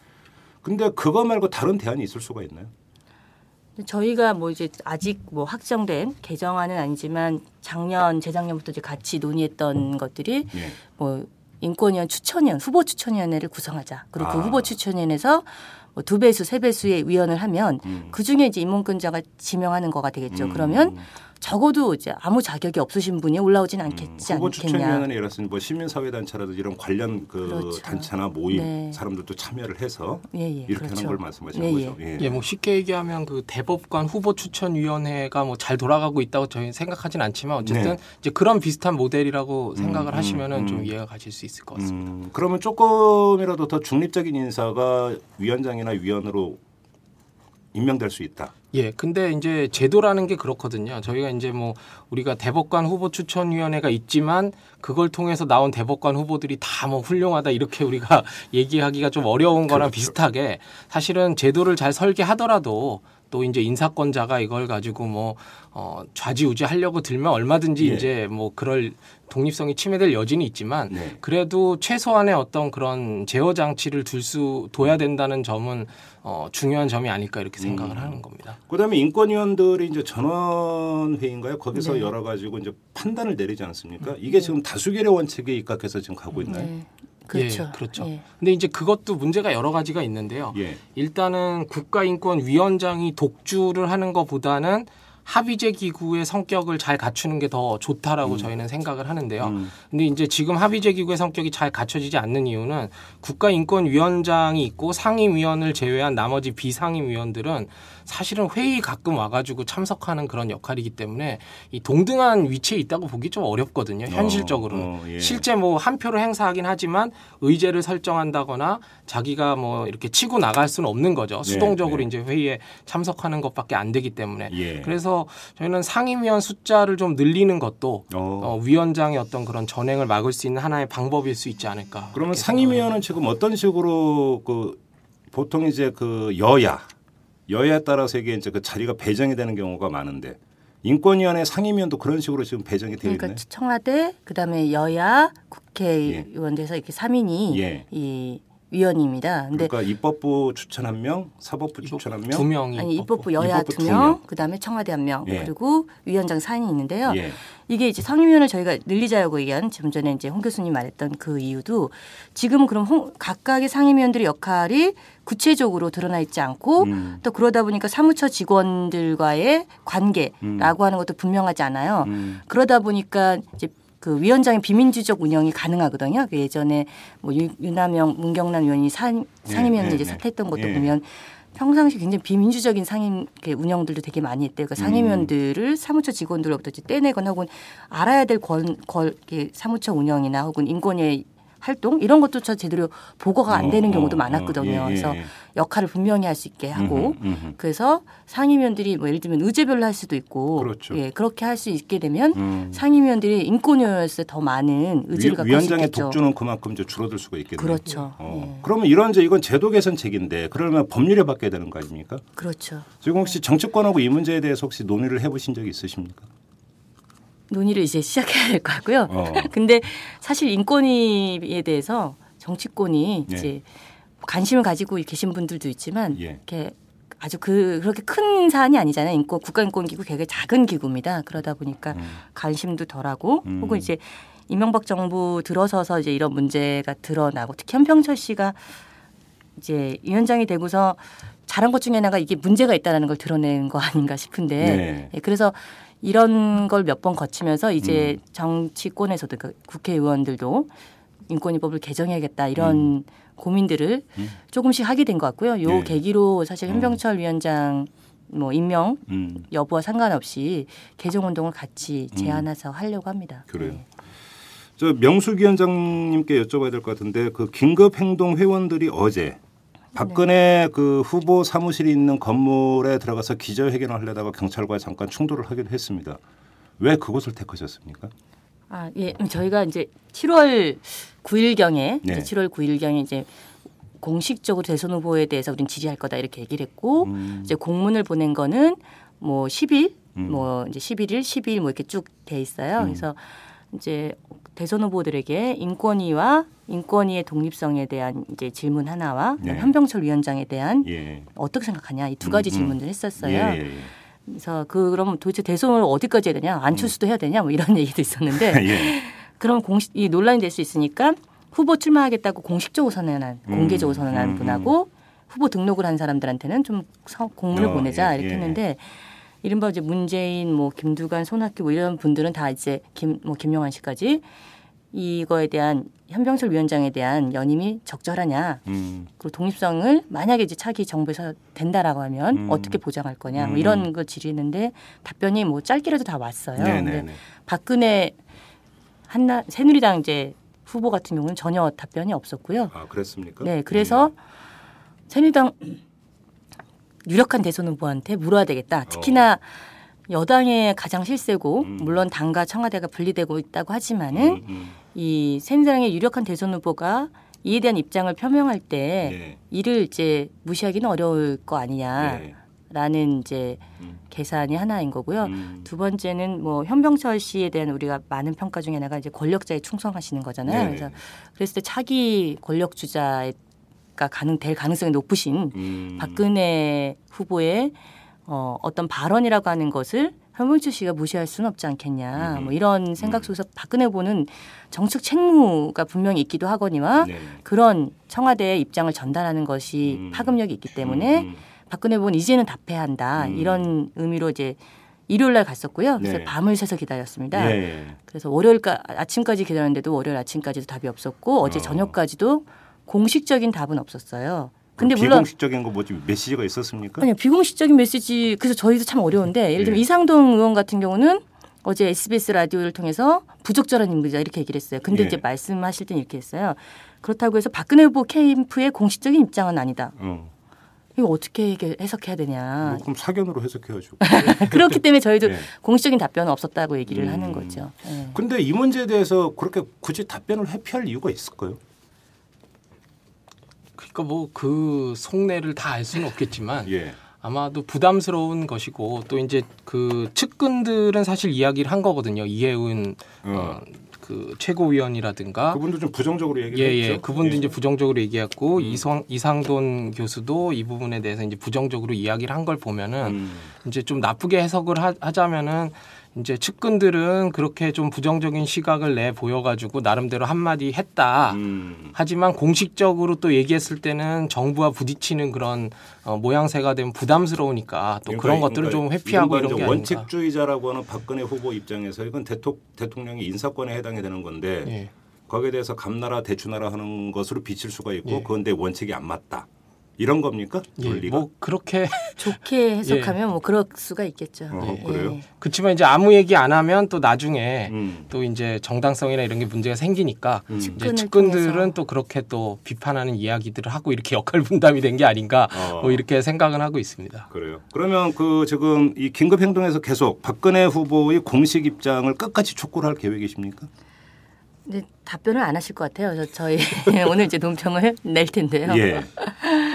근데 그거 말고 다른 대안이 있을 수가 있나요? 저희가 뭐 이제 아직 뭐 확정된 개정안은 아니지만 작년 재작년부터 이제 같이 논의했던 것들이 네. 뭐 인권위원 추천위원 후보 추천위원회를 구성하자 그리고 그 아. 그 후보 추천위원회에서 뭐두 배수 세 배수의 위원을 하면 음. 그 중에 이제 임원권자가 지명하는 거가 되겠죠. 음. 그러면 적어도 이제 아무 자격이 없으신 분이 올라오진 음, 않겠지 음, 후보 않겠냐. 추천위원회는 들어서 뭐 시민사회단체라든지 이런 관련 그 그렇죠. 단체나 모임 네. 사람들도 참여를 해서 예, 예, 이렇게 그렇죠. 하는 걸 말씀하시는 예, 예, 거죠. 예. 예, 뭐 쉽게 얘기하면 그 대법관 후보 추천위원회가 뭐 잘 돌아가고 있다고 저희 생각하진 않지만 어쨌든 네. 이제 그런 비슷한 모델이라고 음, 생각을 음, 하시면은 음, 좀 이해가 가실 수 있을 것 같습니다. 음, 그러면 조금이라도 더 중립적인 인사가 위원장이나 위원으로 임명될 수 있다. 예, 근데 이제 제도라는 게 그렇거든요. 저희가 이제 뭐 우리가 대법관 후보 추천위원회가 있지만 그걸 통해서 나온 대법관 후보들이 다 뭐 훌륭하다 이렇게 우리가 얘기하기가 좀 어려운 거랑 그렇죠. 비슷하게 사실은 제도를 잘 설계하더라도 또 이제 인사권자가 이걸 가지고 뭐 어, 좌지우지 하려고 들면 얼마든지 예. 이제 뭐 그럴 독립성이 침해될 여지는 있지만 네. 그래도 최소한의 어떤 그런 제어 장치를 둘 수 둬야 된다는 점은 어, 중요한 점이 아닐까 이렇게 생각을 음. 하는 겁니다. 그다음에 인권위원들이 이제 전원 회의인가요? 거기서 네. 열어 가지고 이제 판단을 내리지 않습니까? 이게 지금 다수결의 원칙에 입각해서 지금 가고 있나요? 네. 그렇죠. 예, 그렇죠. 예. 근데 이제 그것도 문제가 여러 가지가 있는데요. 예. 일단은 국가인권위원장이 독주를 하는 것보다는 합의제 기구의 성격을 잘 갖추는 게 더 좋다라고 음. 저희는 생각을 하는데요. 음. 근데 이제 지금 합의제 기구의 성격이 잘 갖춰지지 않는 이유는 국가인권위원장이 있고 상임위원을 제외한 나머지 비상임위원들은 사실은 회의 가끔 와가지고 참석하는 그런 역할이기 때문에 이 동등한 위치에 있다고 보기 좀 어렵거든요. 현실적으로 어, 어, 예. 실제 뭐 한 표를 행사하긴 하지만 의제를 설정한다거나 자기가 뭐 이렇게 치고 나갈 수는 없는 거죠. 네, 수동적으로 네, 네. 이제 회의에 참석하는 것밖에 안 되기 때문에 예. 그래서 저희는 상임위원 숫자를 좀 늘리는 것도 어. 어, 위원장의 어떤 그런 전행을 막을 수 있는 하나의 방법일 수 있지 않을까. 그러면 상임위원은 지금 어떤 식으로 그 보통 이제 그 여야 여야에 따라서 이게 이제 그 자리가 배정이 되는 경우가 많은데 인권위원회 상임위원도 그런 식으로 지금 배정이 되어 그러니까 있네. 청와대 그다음에 여야 국회의원돼서 이렇게 3인이 예. 이 위원입니다. 근데 그러니까 입법부 추천 한 명, 사법부 추천 한 명, 두 명이 아니 입법부 여야 두 명, 그다음에 청와대 한 명, 예. 그리고 위원장 사인이 있는데요. 예. 이게 이제 상임위원을 저희가 늘리자고 얘기한 좀 전에 이제 홍 교수님 말했던 그 이유도 지금 그럼 홍, 각각의 상임위원들의 역할이 구체적으로 드러나 있지 않고 음. 또 그러다 보니까 사무처 직원들과의 관계라고 음. 하는 것도 분명하지 않아요. 음. 그러다 보니까 이제 그 위원장의 비민주적 운영이 가능하거든요. 그 예전에 뭐 유, 유남영, 문경남 의원이 상, 상임위원 네, 이제 네, 사퇴했던 것도 네. 보면 평상시 굉장히 비민주적인 상임 운영들도 되게 많이 했대요. 그러니까 상임위원들을 음. 사무처 직원들로부터 떼내거나 혹은 알아야 될 권, 걸, 사무처 운영이나 혹은 인권의 활동 이런 것도 저 제대로 보고가 안 되는 어, 경우도 어, 많았거든요. 어, 예, 예, 그래서 예. 역할을 분명히 할 수 있게 하고 음흠, 음흠. 그래서 상임위원들이 뭐 예를 들면 의제별로 할 수도 있고 그렇죠. 예 그렇게 할 수 있게 되면 음. 상임위원들이 인권위원회에 더 많은 의지를 갖고 위원장의 독주는 그만큼 이제 줄어들 수가 있겠네요. 그렇죠. 어. 예. 그러면 이런 이제 이건 제도 개선책인데 그러면 법률에 바뀌어야 되는 거 아닙니까? 그렇죠. 지금 혹시 정치권하고 이 문제에 대해서 혹시 논의를 해보신 적이 있으십니까? 논의를 이제 시작해야 될것 같고요. 어. 근데 사실 인권위에 대해서 정치권이 예. 이제 관심을 가지고 계신 분들도 있지만 예. 이렇게 아주 그 그렇게 큰 사안이 아니잖아요. 인권 국가인권기구 굉장히 작은 기구입니다. 그러다 보니까 음. 관심도 덜하고 음. 혹은 이제 이명박 정부 들어서서 이제 이런 문제가 드러나고 특히 현평철 씨가 이제 위원장이 되고서 잘한 것 중에 하나가 이게 문제가 있다라는 걸 드러낸 거 아닌가 싶은데 네. 예, 그래서 이런 걸 몇 번 거치면서 이제 음. 정치권에서도 그 국회의원들도 인권위법을 개정해야겠다 이런 음. 고민들을 음. 조금씩 하게 된 것 같고요. 요 네. 계기로 사실 현병철 어. 위원장 뭐 임명 음. 여부와 상관없이 개정 운동을 같이 음. 제안해서 하려고 합니다. 그래요. 네. 저 명숙 위원장님께 여쭤봐야 될 것 같은데 그 긴급 행동 회원들이 어제 박근혜 네. 그 후보 사무실이 있는 건물에 들어가서 기자회견을 하려다가 경찰과 잠깐 충돌을 하기도 했습니다. 왜 그곳을 택하셨습니까? 아, 예. 저희가 이제 7월 9일경에 네. 이제 7월 9일경에 이제 공식적으로 대선 후보에 대해서 우리는 지지할 거다 이렇게 얘기를 했고 음. 이제 공문을 보낸 거는 뭐 10일 음. 뭐 이제 11일, 12일 뭐 이렇게 쭉 돼 있어요. 음. 그래서 이제 대선 후보들에게 인권위와 인권위의 독립성에 대한 이제 질문 하나와 네. 현병철 위원장에 대한 예. 어떻게 생각하냐 이 두 가지 음, 음. 질문을 했었어요. 예, 예, 예. 그래서 그 그럼 도대체 대선을 어디까지 해야 되냐 안철수도 음. 해야 되냐 뭐 이런 얘기도 있었는데 예. 그럼 공식 이 논란이 될 수 있으니까 후보 출마하겠다고 공식적으로 선언한 음. 공개적으로 선언한 음. 분하고 후보 등록을 한 사람들한테는 좀 공문을 어, 보내자 예, 이렇게 했는데 이른바 이제 문재인, 뭐 김두관, 손학규 뭐 이런 분들은 다 이제 김 뭐 김용환 씨까지 이거에 대한 현병철 위원장에 대한 연임이 적절하냐 음. 그리고 독립성을 만약에 이제 차기 정부에서 된다라고 하면 음. 어떻게 보장할 거냐 뭐 이런 음. 걸 질의했는데 답변이 뭐 짧게라도 다 왔어요. 네네네. 근데 박근혜 한나 새누리당 이제 후보 같은 경우는 전혀 답변이 없었고요. 아 그랬습니까? 네, 그래서 음. 새누리당 유력한 대선 후보한테 물어야 되겠다. 특히나 어. 여당의 가장 실세고 음. 물론 당과 청와대가 분리되고 있다고 하지만은 음, 음. 이 새누리당의 유력한 대선 후보가 이에 대한 입장을 표명할 때 네. 이를 이제 무시하기는 어려울 거 아니냐 라는 네. 이제 음. 계산이 하나인 거고요. 음. 두 번째는 뭐 현병철 씨에 대한 우리가 많은 평가 중에 하나가 이제 권력자에 충성하시는 거잖아요. 네. 그래서 그랬을 때 차기 권력 주자 가 가능 될 가능성이 높으신 음. 박근혜 후보의 어, 어떤 발언이라고 하는 것을 현문철 씨가 무시할 수는 없지 않겠냐. 음. 뭐 이런 생각 음. 속에서 박근혜 후보는 정책 책무가 분명히 있기도 하거니와 네. 그런 청와대의 입장을 전달하는 것이 음. 파급력이 있기 때문에 음. 박근혜 후보는 이제는 답해야 한다. 음. 이런 의미로 이제 일요일 날 갔었고요. 그래서 네. 밤을 새서 기다렸습니다. 네. 그래서 월요일까 아침까지 기다렸는데도 월요일 아침까지도 답이 없었고 어제 어. 저녁까지도 공식적인 답은 없었어요. 근데 물론 비공식적인 거 뭐지 메시지가 있었습니까? 아니요 비공식적인 메시지 그래서 저희도 참 어려운데 예를 들면 네. 이상동 의원 같은 경우는 어제 SBS 라디오를 통해서 부적절한 인물이다 이렇게 얘기를 했어요. 근데 네. 이제 말씀하실 땐 이렇게 했어요. 그렇다고 해서 박근혜 후보 캠프의 공식적인 입장은 아니다. 어. 이거 어떻게 해석해야 되냐. 뭐 그럼 사견으로 해석해야죠. 그렇기 때문에 저희도 네. 공식적인 답변은 없었다고 얘기를 음. 하는 거죠. 네. 근데 이 문제에 대해서 그렇게 굳이 답변을 회피할 이유가 있을까요? 그러니까 뭐 그 속내를 다 알 수는 없겠지만 예. 아마도 부담스러운 것이고 또 이제 그 측근들은 사실 이야기를 한 거거든요. 이해운 어. 어, 그 최고위원이라든가 그분도 좀 부정적으로 얘기했죠. 예, 예. 그분도 예. 이제 부정적으로 얘기했고 음. 이성 이상돈 교수도 이 부분에 대해서 이제 부정적으로 이야기를 한 걸 보면은 음. 이제 좀 나쁘게 해석을 하, 하자면은 이제 측근들은 그렇게 좀 부정적인 시각을 내 보여가지고 나름대로 한마디 했다. 음. 하지만 공식적으로 또 얘기했을 때는 정부와 부딪히는 그런 어, 모양새가 되면 부담스러우니까 또 그러니까, 그런 것들을 그러니까 좀 회피하고 이런 게 원칙주의자라고 하는 박근혜 후보 입장에서 이건 대통, 대통령의 인사권에 해당이 되는 건데 예. 거기에 대해서 감나라 대추나라 하는 것으로 비칠 수가 있고 예. 그런데 원칙이 안 맞다. 이런 겁니까? 예, 뭐 그렇게 좋게 해석하면 예. 뭐 그럴 수가 있겠죠. 어, 그래요? 예. 그렇지만 이제 아무 얘기 안 하면 또 나중에 음. 또 이제 정당성이나 이런 게 문제가 생기니까 음. 이제 측근들은 통해서. 또 그렇게 또 비판하는 이야기들을 하고 이렇게 역할 분담이 된 게 아닌가 어. 뭐 이렇게 생각은 하고 있습니다. 그래요. 그러면 그 지금 이 긴급 행동에서 계속 박근혜 후보의 공식 입장을 끝까지 촉구를 할 계획이십니까? 네, 답변을 안 하실 것 같아요. 저희 오늘 이제 논평을 낼 텐데요. 예.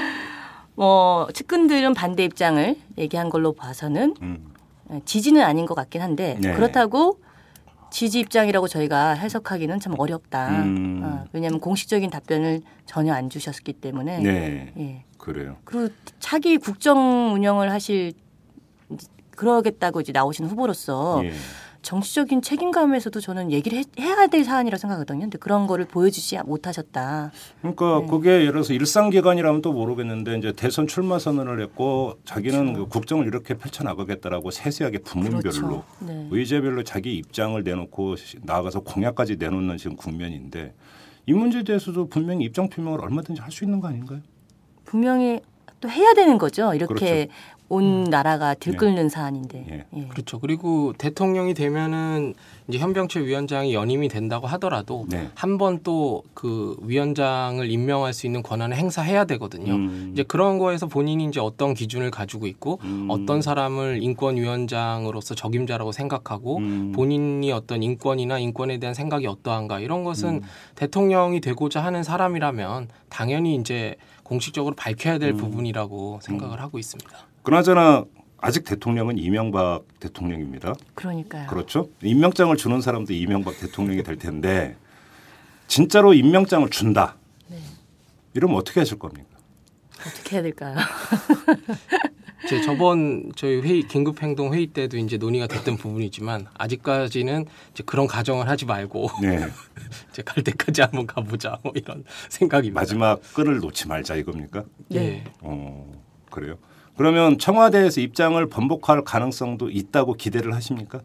뭐 측근들은 반대 입장을 얘기한 걸로 봐서는 음. 예, 지지는 아닌 것 같긴 한데 네. 그렇다고 지지 입장이라고 저희가 해석하기는 참 어렵다. 음. 어, 왜냐하면 공식적인 답변을 전혀 안 주셨기 때문에. 네. 예. 그래요. 그리고 차기 국정 운영을 하실 그러겠다고 이제 나오신 후보로서 예. 정치적인 책임감에서도 저는 얘기를 해, 야될 사안이라 생각하거든요. 근데 그런 거를 보여주지 못하셨다. 그러니까 네. 그게 예를 들어서 일상 기간이라면 또 모르겠는데 이제 대선 출마 선언을 했고 자기는 그렇죠. 그 국정을 이렇게 펼쳐 나가겠다라고 세세하게 부문별로 그렇죠. 네. 의제별로 자기 입장을 내놓고 나아가서 공약까지 내놓는 지금 국면인데 이 문제에 대해서도 분명히 입장 표명을 얼마든지 할 수 있는 거 아닌가요? 분명히 또 해야 되는 거죠. 이렇게 그렇죠. 온 음. 나라가 들끓는 네. 사안인데. 예. 예. 그렇죠. 그리고 대통령이 되면은 이제 현병철 위원장이 연임이 된다고 하더라도 네. 한번 또 그 위원장을 임명할 수 있는 권한을 행사해야 되거든요. 음. 이제 그런 거에서 본인이 이제 어떤 기준을 가지고 있고 음. 어떤 사람을 인권위원장으로서 적임자라고 생각하고 음. 본인이 어떤 인권이나 인권에 대한 생각이 어떠한가 이런 것은 음. 대통령이 되고자 하는 사람이라면 당연히 이제 공식적으로 밝혀야 될 음. 부분이라고 생각을 하고 있습니다. 그나저나 아직 대통령은 이명박 대통령입니다. 그러니까요. 그렇죠. 임명장을 주는 사람도 이명박 대통령이 될 텐데 진짜로 임명장을 준다. 네. 이러면 어떻게 하실 겁니까? 어떻게 해야 될까요? 제 저번 저희 회의 긴급 행동 회의 때도 이제 논의가 됐던 부분이지만 아직까지는 이제 그런 가정을 하지 말고 네. 이제 갈 때까지 한번 가보자 뭐 이런 생각입니다. 마지막 끈을 놓지 말자 이겁니까? 네. 어 그래요. 그러면 청와대에서 입장을 번복할 가능성도 있다고 기대를 하십니까?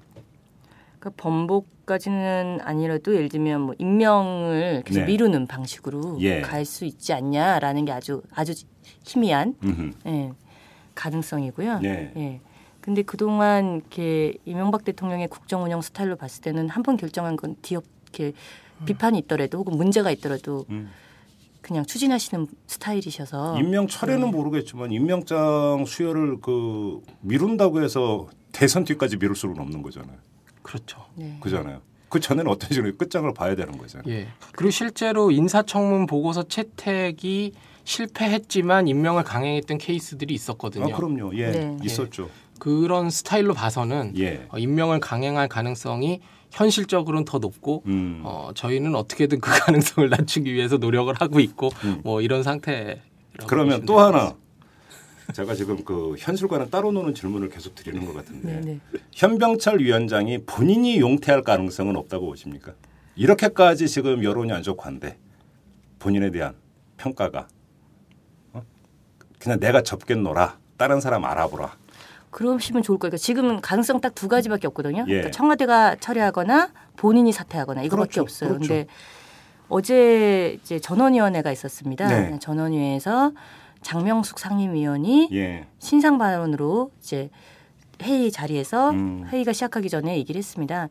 그러니까 번복까지는 아니라도 예를 들면 뭐 임명을 계속 네. 미루는 방식으로 예. 갈수 있지 않냐라는 게 아주 아주 희미한 예, 가능성이고요. 네. 예. 근데 그동안 이렇게 이명박 대통령의 국정 운영 스타일로 봤을 때는 한 번 결정한 건 뒤엎 이렇게 음. 비판이 있더라도 혹은 문제가 있더라도 음. 그냥 추진하시는 스타일이셔서 임명 철회는 네. 모르겠지만 임명장 수여를 그 미룬다고 해서 대선 뒤까지 미룰 수는 없는 거잖아요. 그렇죠. 네. 그잖아요. 그 전에는 어떤 식으로 끝장을 봐야 되는 거잖아요. 예. 그리고 실제로 인사청문 보고서 채택이 실패했지만 임명을 강행했던 케이스들이 있었거든요. 아, 그럼요. 예, 네. 있었죠. 그런 스타일로 봐서는 예. 어, 임명을 강행할 가능성이 현실적으로는 더 높고 음. 어, 저희는 어떻게든 그 가능성을 낮추기 위해서 노력을 하고 있고 음. 뭐 이런 상태. 그러면 또 하나 제가 지금 그 현실과는 따로 노는 질문을 계속 드리는 것 같은데 네네. 네. 현병철 위원장이 본인이 용퇴할 가능성은 없다고 보십니까? 이렇게까지 지금 여론이 안 좋고 한데 본인에 대한 평가가 어? 그냥 내가 접겠노라 다른 사람 알아보라 그러시면 좋을 거예요. 그러니까 지금은 가능성 딱 두 가지밖에 없거든요. 예. 그러니까 청와대가 처리하거나 본인이 사퇴하거나 이거밖에 그렇죠. 없어요. 그렇죠. 근데 어제 이제 전원위원회가 있었습니다. 네. 전원위에서 장명숙 상임위원이 예. 신상 발언으로 이제 회의 자리에서 음. 회의가 시작하기 전에 얘기를 했습니다.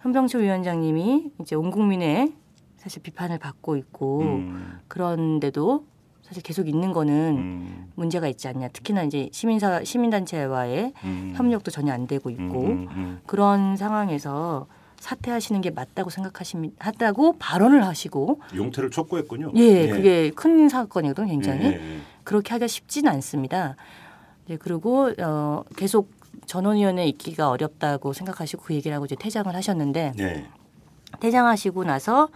현병철 위원장님이 이제 온 국민의 사실 비판을 받고 있고 음. 그런데도 사실 계속 있는 거는 음. 문제가 있지 않냐. 특히나 이제 시민사 시민단체와의 음. 협력도 전혀 안 되고 있고 음, 음, 음. 그런 상황에서 사퇴하시는 게 맞다고 생각하십니다. 하다고 발언을 하시고 용태를 촉구했군요. 예, 네. 그게 큰 사건이거든요, 굉장히. 네, 네. 그렇게 하기가 쉽지는 않습니다. 네, 그리고 어 계속 전원위원회 있기가 어렵다고 생각하시고 그 얘기를 하고 이제 퇴장을 하셨는데 네. 퇴장하시고 나서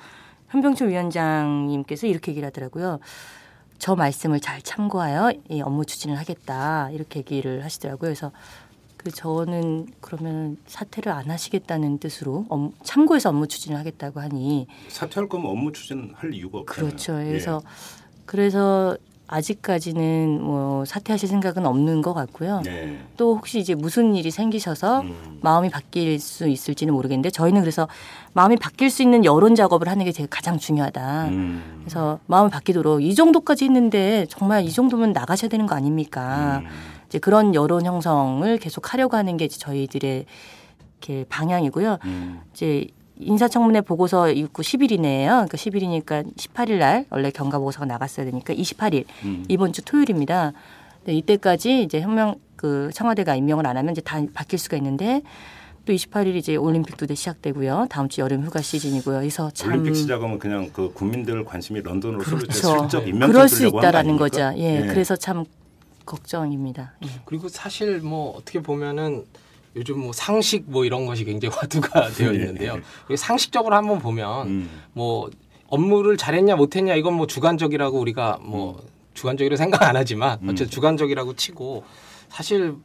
현병철 위원장님께서 이렇게 얘기를 하더라고요. 저 말씀을 잘 참고하여 이 업무 추진을 하겠다 이렇게 얘기를 하시더라고요. 그래서 그 저는 그러면 사퇴를 안 하시겠다는 뜻으로 업, 참고해서 업무 추진을 하겠다고 하니 사퇴할 거면 업무 추진할 이유가 없잖아요. 그렇죠. 그래서 예. 그래서 아직까지는 뭐 사퇴하실 생각은 없는 것 같고요. 네. 또 혹시 이제 무슨 일이 생기셔서 음. 마음이 바뀔 수 있을지는 모르겠는데 저희는 그래서 마음이 바뀔 수 있는 여론 작업을 하는 게 제일 가장 중요하다. 음. 그래서 마음이 바뀌도록 이 정도까지 했는데 정말 이 정도면 나가셔야 되는 거 아닙니까? 음. 이제 그런 여론 형성을 계속 하려고 하는 게 저희들의 이렇게 방향이고요. 음. 이제 인사청문회 보고서 입구 10일이네요. 그러니까 10일이니까 18일 날 원래 경과 보고서가 나갔어야 되니까 28일 음. 이번 주 토요일입니다. 이때까지 이제 혁명 그 청와대가 임명을 안 하면 이제 다 바뀔 수가 있는데 또 28일 이제 올림픽도 이 시작되고요. 다음 주 여름 휴가 시즌이고요. 그래서 참 올림픽 시작하면 그냥 그 국민들 관심이 런던으로 그렇죠. 슬쩍 임명 그럴 수 있다라는 거죠. 예. 네. 그래서 참 걱정입니다. 예. 그리고 사실 뭐 어떻게 보면은 요즘 뭐 상식 뭐 이런 것이 굉장히 화두가 되어 네. 있는데요. 상식적으로 한번 보면 음. 뭐 업무를 잘했냐 못했냐 이건 뭐 주관적이라고 우리가 뭐 음. 주관적이라고 생각 안 하지만 음. 어쨌든 주관적이라고 치고 사실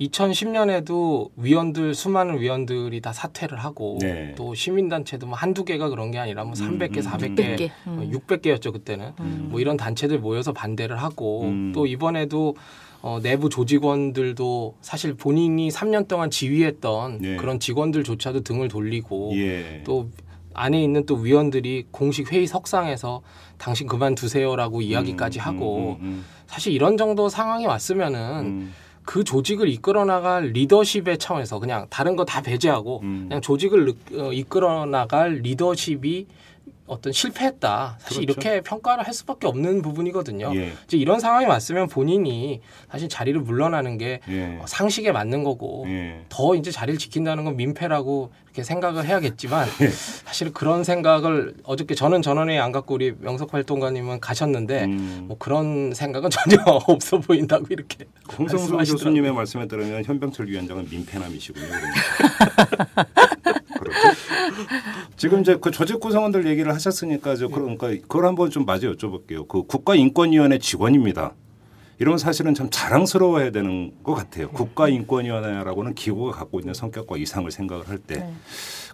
2010년에도 위원들 수많은 위원들이 다 사퇴를 하고 네. 또 시민단체도 뭐 한두 개가 그런 게 아니라 뭐 300개, 400개, 음. 600개였죠 뭐 그때는 음. 뭐 이런 단체들 모여서 반대를 하고 음. 또 이번에도 어, 내부 조직원들도 사실 본인이 3년 동안 지휘했던 예. 그런 직원들조차도 등을 돌리고 예. 또 안에 있는 또 위원들이 공식 회의 석상에서 당신 그만두세요라고 이야기까지 음, 하고 음, 음, 음, 사실 이런 정도 상황이 왔으면은 음. 그 조직을 이끌어 나갈 리더십의 차원에서 그냥 다른 거 다 배제하고 음. 그냥 조직을 어, 이끌어 나갈 리더십이 어떤 실패했다. 사실 그렇죠. 이렇게 평가를 할 수밖에 없는 부분이거든요. 예. 이제 이런 상황이 왔으면 본인이 사실 자리를 물러나는 게 예. 어, 상식에 맞는 거고 예. 더 이제 자리를 지킨다는 건 민폐라고 이렇게 생각을 해야겠지만 예. 사실 그런 생각을 어저께 저는 전원에 안 갖고 우리 명석 활동가님은 가셨는데 음. 뭐 그런 생각은 전혀 없어 보인다고 이렇게 홍성수 교수님의 말씀에 따르면 현병철 위원장은 민폐남이시군요. 그렇죠. 지금 이제 그 조직 구성원들 얘기를 하셨으니까 저 그러니까 그걸 한번 좀 마저 여쭤볼게요. 그 국가인권위원회 직원입니다. 이러면 사실은 참 자랑스러워야 되는 것 같아요. 국가인권위원회라고는 기구가 갖고 있는 성격과 이상을 생각을 할 때. 네.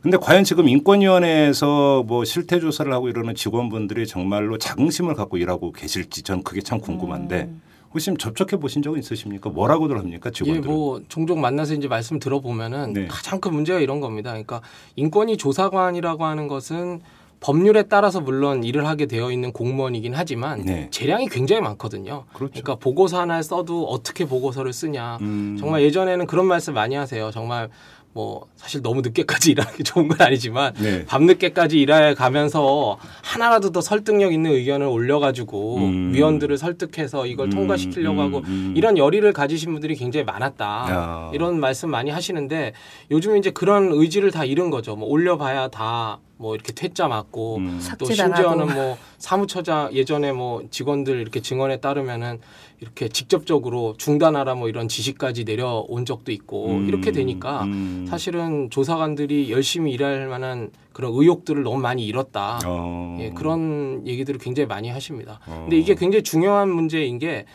근데 과연 지금 인권위원회에서 뭐 실태 조사를 하고 이러는 직원분들이 정말로 자긍심을 갖고 일하고 계실지 전 그게 참 궁금한데 음. 혹시 접촉해 보신 적은 있으십니까? 뭐라고들 합니까 직원들? 예, 뭐 종종 만나서 이제 말씀 들어보면은 네. 가장 큰 문제가 이런 겁니다. 그러니까 인권위 조사관이라고 하는 것은 법률에 따라서 물론 일을 하게 되어 있는 공무원이긴 하지만 네. 재량이 굉장히 많거든요. 그렇죠. 그러니까 보고서 하나 써도 어떻게 보고서를 쓰냐. 음. 정말 예전에는 그런 말씀 많이 하세요. 정말 뭐 사실 너무 늦게까지 일하는 게 좋은 건 아니지만 네. 밤늦게까지 일해 가면서 하나라도 더 설득력 있는 의견을 올려가지고 음. 위원들을 설득해서 이걸 음. 통과시키려고 하고 음. 음. 이런 열의를 가지신 분들이 굉장히 많았다 야. 이런 말씀 많이 하시는데 요즘 이제 그런 의지를 다 잃은 거죠. 뭐 올려봐야 다 뭐 이렇게 퇴짜 맞고 음. 또 심지어는 뭐 사무처장 예전에 뭐 직원들 이렇게 증언에 따르면은 이렇게 직접적으로 중단하라 뭐 이런 지시까지 내려온 적도 있고 음, 이렇게 되니까 음. 사실은 조사관들이 열심히 일할 만한 그런 의욕들을 너무 많이 잃었다. 어. 예, 그런 얘기들을 굉장히 많이 하십니다. 어. 근데 이게 굉장히 중요한 문제인 게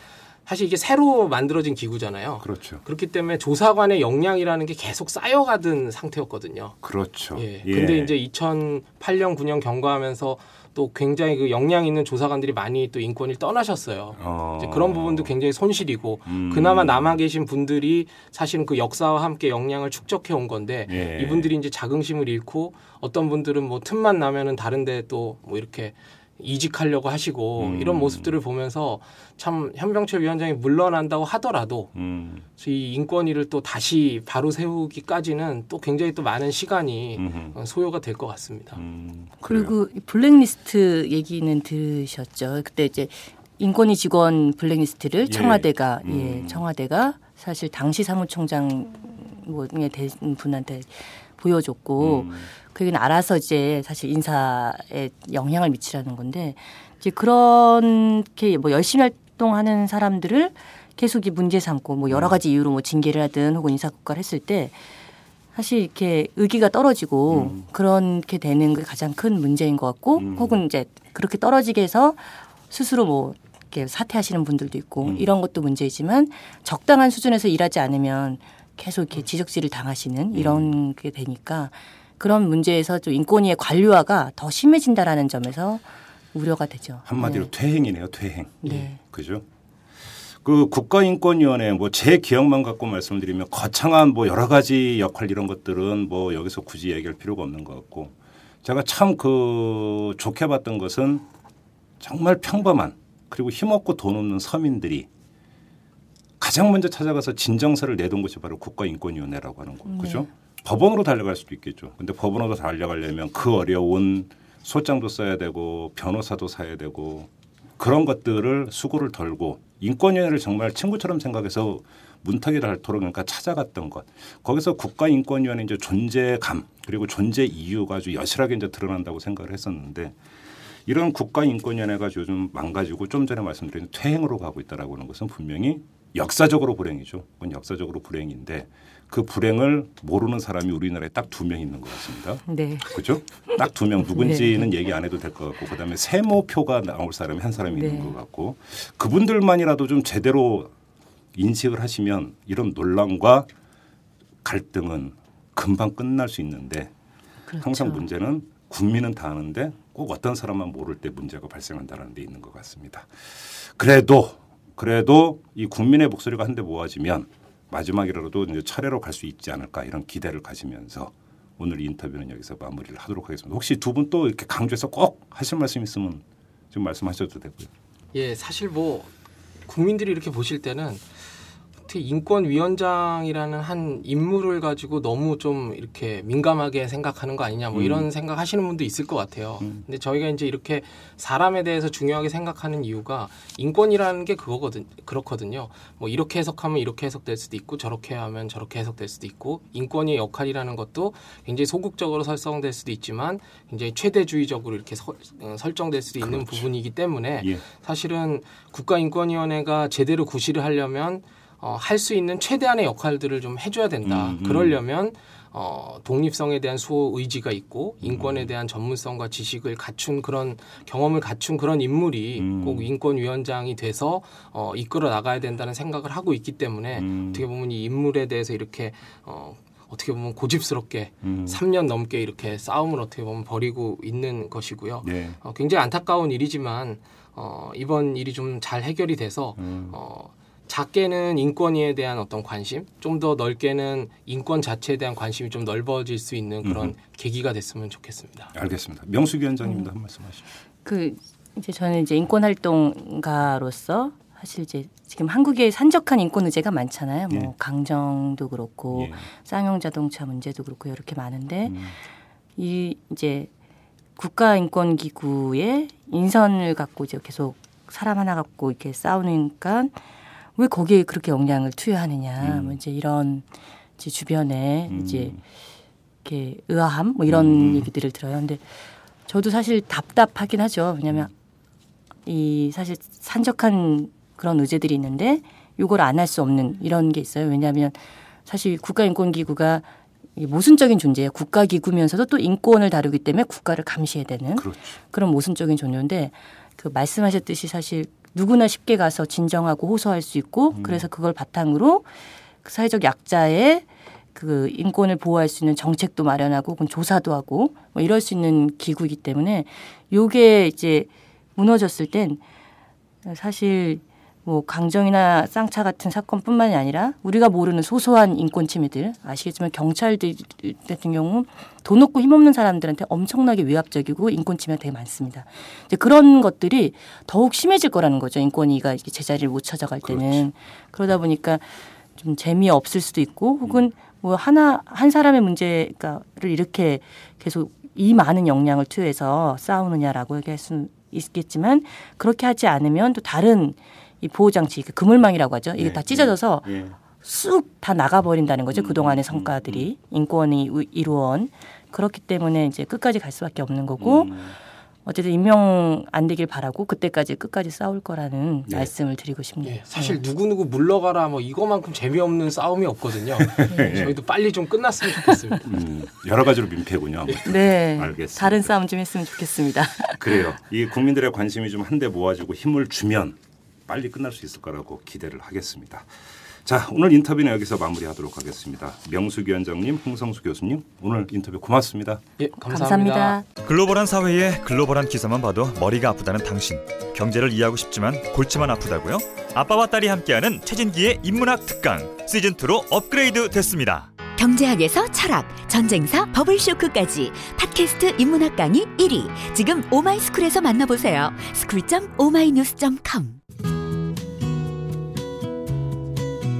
사실 이게 새로 만들어진 기구잖아요. 그렇죠. 그렇기 때문에 조사관의 역량이라는 게 계속 쌓여가던 상태였거든요. 그렇죠. 예. 예. 근데 이제 2008년 9년 경과하면서 또 굉장히 그 역량 있는 조사관들이 많이 또 인권을 떠나셨어요. 어. 이제 그런 부분도 굉장히 손실이고 음. 그나마 남아 계신 분들이 사실은 그 역사와 함께 역량을 축적해 온 건데 예. 이분들이 이제 자긍심을 잃고 어떤 분들은 뭐 틈만 나면은 다른데 또 뭐 이렇게 이직하려고 하시고 음. 이런 모습들을 보면서 참 현병철 위원장이 물러난다고 하더라도 음. 이 인권위를 또 다시 바로 세우기까지는 또 굉장히 또 많은 시간이 음흠. 소요가 될 것 같습니다. 음. 그리고 블랙리스트 얘기는 들으셨죠? 그때 이제 인권위 직원 블랙리스트를 예. 청와대가 예, 음. 청와대가 사실 당시 사무총장 뭐에 된 분한테 보여줬고 음. 그게 알아서 이제 사실 인사에 영향을 미치라는 건데 이제 그렇게 뭐 열심히 활동하는 사람들을 계속 이 문제 삼고 뭐 여러 음. 가지 이유로 뭐 징계를 하든 혹은 인사국가를 했을 때 사실 이렇게 의기가 떨어지고 음. 그렇게 되는 게 가장 큰 문제인 것 같고 음. 혹은 이제 그렇게 떨어지게 해서 스스로 뭐 이렇게 사퇴하시는 분들도 있고 음. 이런 것도 문제이지만 적당한 수준에서 일하지 않으면 계속 이렇게 지적질을 당하시는 이런 음. 게 되니까 그런 문제에서 좀 인권위의 관료화가 더 심해진다라는 점에서 우려가 되죠. 한마디로 네. 퇴행이네요, 퇴행. 네. 그죠? 그 국가인권위원회 뭐 제 기억만 갖고 말씀드리면 거창한 뭐 여러 가지 역할 이런 것들은 뭐 여기서 굳이 얘기할 필요가 없는 것 같고 제가 참 그 좋게 봤던 것은 정말 평범한 그리고 힘없고 돈 없는 서민들이 가장 먼저 찾아가서 진정서를 내던 곳이 바로 국가인권위원회라고 하는 곳. 네. 그죠? 법원으로 달려갈 수도 있겠죠. 근데 법원으로 달려가려면 그 어려운 소장도 써야 되고 변호사도 사야 되고 그런 것들을 수고를 덜고 인권위원회를 정말 친구처럼 생각해서 문턱이 닳도록 그러니까 찾아갔던 것. 거기서 국가인권위원회 이제 존재감 그리고 존재 이유가 아주 여실하게 이제 드러난다고 생각을 했었는데 이런 국가인권위원회가 요즘 망가지고 좀 전에 말씀드린 퇴행으로 가고 있다라고 하는 것은 분명히 역사적으로 불행이죠. 그건 역사적으로 불행인데 그 불행을 모르는 사람이 우리나라에 딱 두 명 있는 것 같습니다. 네. 그렇죠? 딱 두 명 누군지는 네. 얘기 안 해도 될 것 같고 그다음에 세모표가 나올 사람이 한 사람이 네. 있는 것 같고 그분들만이라도 좀 제대로 인식을 하시면 이런 논란과 갈등은 금방 끝날 수 있는데 그렇죠. 항상 문제는 국민은 다 아는데 꼭 어떤 사람만 모를 때 문제가 발생한다는 데 있는 것 같습니다. 그래도 그래도 이 국민의 목소리가 한데 모아지면 마지막이라도 이제 차례로 갈 수 있지 않을까 이런 기대를 가지면서 오늘 인터뷰는 여기서 마무리를 하도록 하겠습니다. 혹시 두 분 또 이렇게 강조해서 꼭 하실 말씀 있으면 지금 말씀하셔도 되고요. 예, 사실 뭐 국민들이 이렇게 보실 때는 특히 인권위원장이라는 한 인물을 가지고 너무 좀 이렇게 민감하게 생각하는 거 아니냐 뭐 음. 이런 생각 하시는 분도 있을 것 같아요. 음. 근데 저희가 이제 이렇게 사람에 대해서 중요하게 생각하는 이유가 인권이라는 게 그거거든 그렇거든요. 뭐 이렇게 해석하면 이렇게 해석될 수도 있고 저렇게 하면 저렇게 해석될 수도 있고 인권의 역할이라는 것도 굉장히 소극적으로 설정될 수도 있지만 굉장히 최대주의적으로 이렇게 서, 어, 설정될 수도 있는 그렇죠. 부분이기 때문에 예. 사실은 국가인권위원회가 제대로 구실을 하려면 어, 할 수 있는 최대한의 역할들을 좀 해줘야 된다. 음, 음. 그러려면 어, 독립성에 대한 수호 의지가 있고 인권에 음. 대한 전문성과 지식을 갖춘 그런 경험을 갖춘 그런 인물이 음. 꼭 인권위원장이 돼서 어, 이끌어 나가야 된다는 생각을 하고 있기 때문에 음. 어떻게 보면 이 인물에 대해서 이렇게 어, 어떻게 보면 고집스럽게 음. 3년 넘게 이렇게 싸움을 어떻게 보면 벌이고 있는 것이고요. 네. 어, 굉장히 안타까운 일이지만 어, 이번 일이 좀 잘 해결이 돼서 음. 어, 작게는 인권위에 대한 어떤 관심, 좀 더 넓게는 인권 자체에 대한 관심이 좀 넓어질 수 있는 그런 음흠. 계기가 됐으면 좋겠습니다. 알겠습니다. 명숙 위원장님도 음. 한 말씀 하시죠. 그 이제 저는 이제 인권 활동가로서 사실 이제 지금 한국에 산적한 인권 의제가 많잖아요. 뭐 예. 강정도 그렇고 예. 쌍용 자동차 문제도 그렇고 이렇게 많은데 음. 이 이제 국가 인권 기구의 인선을 갖고 이제 계속 사람 하나 갖고 이렇게 싸우니까 왜 거기에 그렇게 영향을 투여하느냐. 음. 뭐 이제 이런 이제 주변에 음. 이제 이렇게 의아함 뭐 이런 음. 얘기들을 들어요. 근데 저도 사실 답답하긴 하죠. 왜냐하면 이 사실 산적한 그런 의제들이 있는데 이걸 안 할 수 없는 이런 게 있어요. 왜냐하면 사실 국가인권기구가 모순적인 존재예요. 국가기구면서도 또 인권을 다루기 때문에 국가를 감시해야 되는 그렇죠. 그런 모순적인 존재인데 그 말씀하셨듯이 사실 누구나 쉽게 가서 진정하고 호소할 수 있고 음. 그래서 그걸 바탕으로 그 사회적 약자의 그 인권을 보호할 수 있는 정책도 마련하고 그건 조사도 하고 뭐 이럴 수 있는 기구이기 때문에 요게 이제 무너졌을 땐 사실 뭐 강정이나 쌍차 같은 사건뿐만이 아니라 우리가 모르는 소소한 인권 침해들 아시겠지만 경찰들 같은 경우 돈 없고 힘없는 사람들한테 엄청나게 위압적이고 인권 침해가 되게 많습니다. 이제 그런 것들이 더욱 심해질 거라는 거죠. 인권위가 제자리를 못 찾아갈 때는 그렇지. 그러다 보니까 좀 재미 없을 수도 있고 혹은 뭐 하나 한 사람의 문제를 이렇게 계속 이 많은 역량을 투여해서 싸우느냐라고 얘기할 수 있겠지만 그렇게 하지 않으면 또 다른 이 보호 장치 그 그물망이라고 하죠. 이게 네, 다 찢어져서 네, 네. 쑥다 나가버린다는 거죠. 음, 그동안의 음, 성과들이 음, 음. 인권이 이루어온 그렇기 때문에 이제 끝까지 갈 수밖에 없는 거고 음. 어쨌든 임명 안 되길 바라고 그때까지 끝까지 싸울 거라는 네. 말씀을 드리고 싶네요. 네, 사실 누구 누구 물러가라 뭐 이거만큼 재미없는 싸움이 없거든요. 네. 저희도 빨리 좀 끝났으면 좋겠습니다. 음, 여러 가지로 민폐군요. 네, 알겠습니다. 다른 싸움 좀 했으면 좋겠습니다. 그래요. 이 국민들의 관심이 좀 한데 모아지고 힘을 주면 빨리 끝날 수 있을 거라고 기대를 하겠습니다. 자, 오늘 인터뷰는 여기서 마무리하도록 하겠습니다. 명수 위원장님, 홍성수 교수님, 오늘 인터뷰 고맙습니다. 예, 감사합니다. 감사합니다. 글로벌한 사회에 글로벌한 기사만 봐도 머리가 아프다는 당신. 경제를 이해하고 싶지만 골치만 아프다고요? 아빠와 딸이 함께하는 최진기의 인문학 특강 시즌 2로 업그레이드 됐습니다. 경제학에서 철학, 전쟁사, 버블쇼크까지 팟캐스트 인문학 강의 1위. 지금 오마이스쿨에서 만나보세요. school.oma이뉴스.com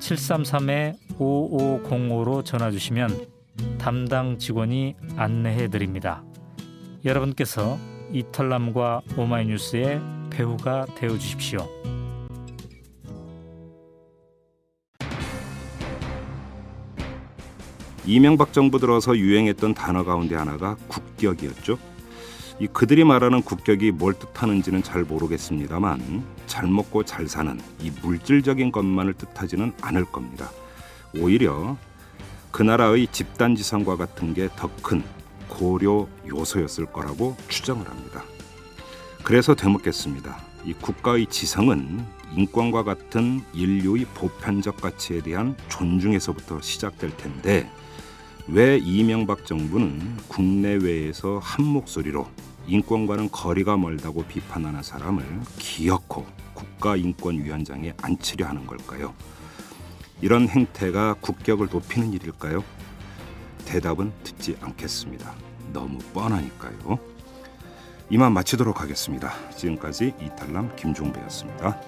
733-5505로 전화 주시면 담당 직원이 안내해 드립니다. 여러분께서 이털남과 오마이뉴스의 배우가 되어 주십시오. 이명박 정부 들어서 유행했던 단어 가운데 하나가 국격이었죠. 이 그들이 말하는 국격이 뭘 뜻하는지는 잘 모르겠습니다만 잘 먹고 잘 사는 이 물질적인 것만을 뜻하지는 않을 겁니다. 오히려 그 나라의 집단 지성과 같은 게 더 큰 고려 요소였을 거라고 추정을 합니다. 그래서 되묻겠습니다. 이 국가의 지성은 인권과 같은 인류의 보편적 가치에 대한 존중에서부터 시작될 텐데 왜 이명박 정부는 국내외에서 한 목소리로 인권과는 거리가 멀다고 비판하는 사람을 기어코 국가인권위원장에 앉히려 하는 걸까요? 이런 행태가 국격을 높이는 일일까요? 대답은 듣지 않겠습니다. 너무 뻔하니까요. 이만 마치도록 하겠습니다. 지금까지 이탈남 김종배였습니다.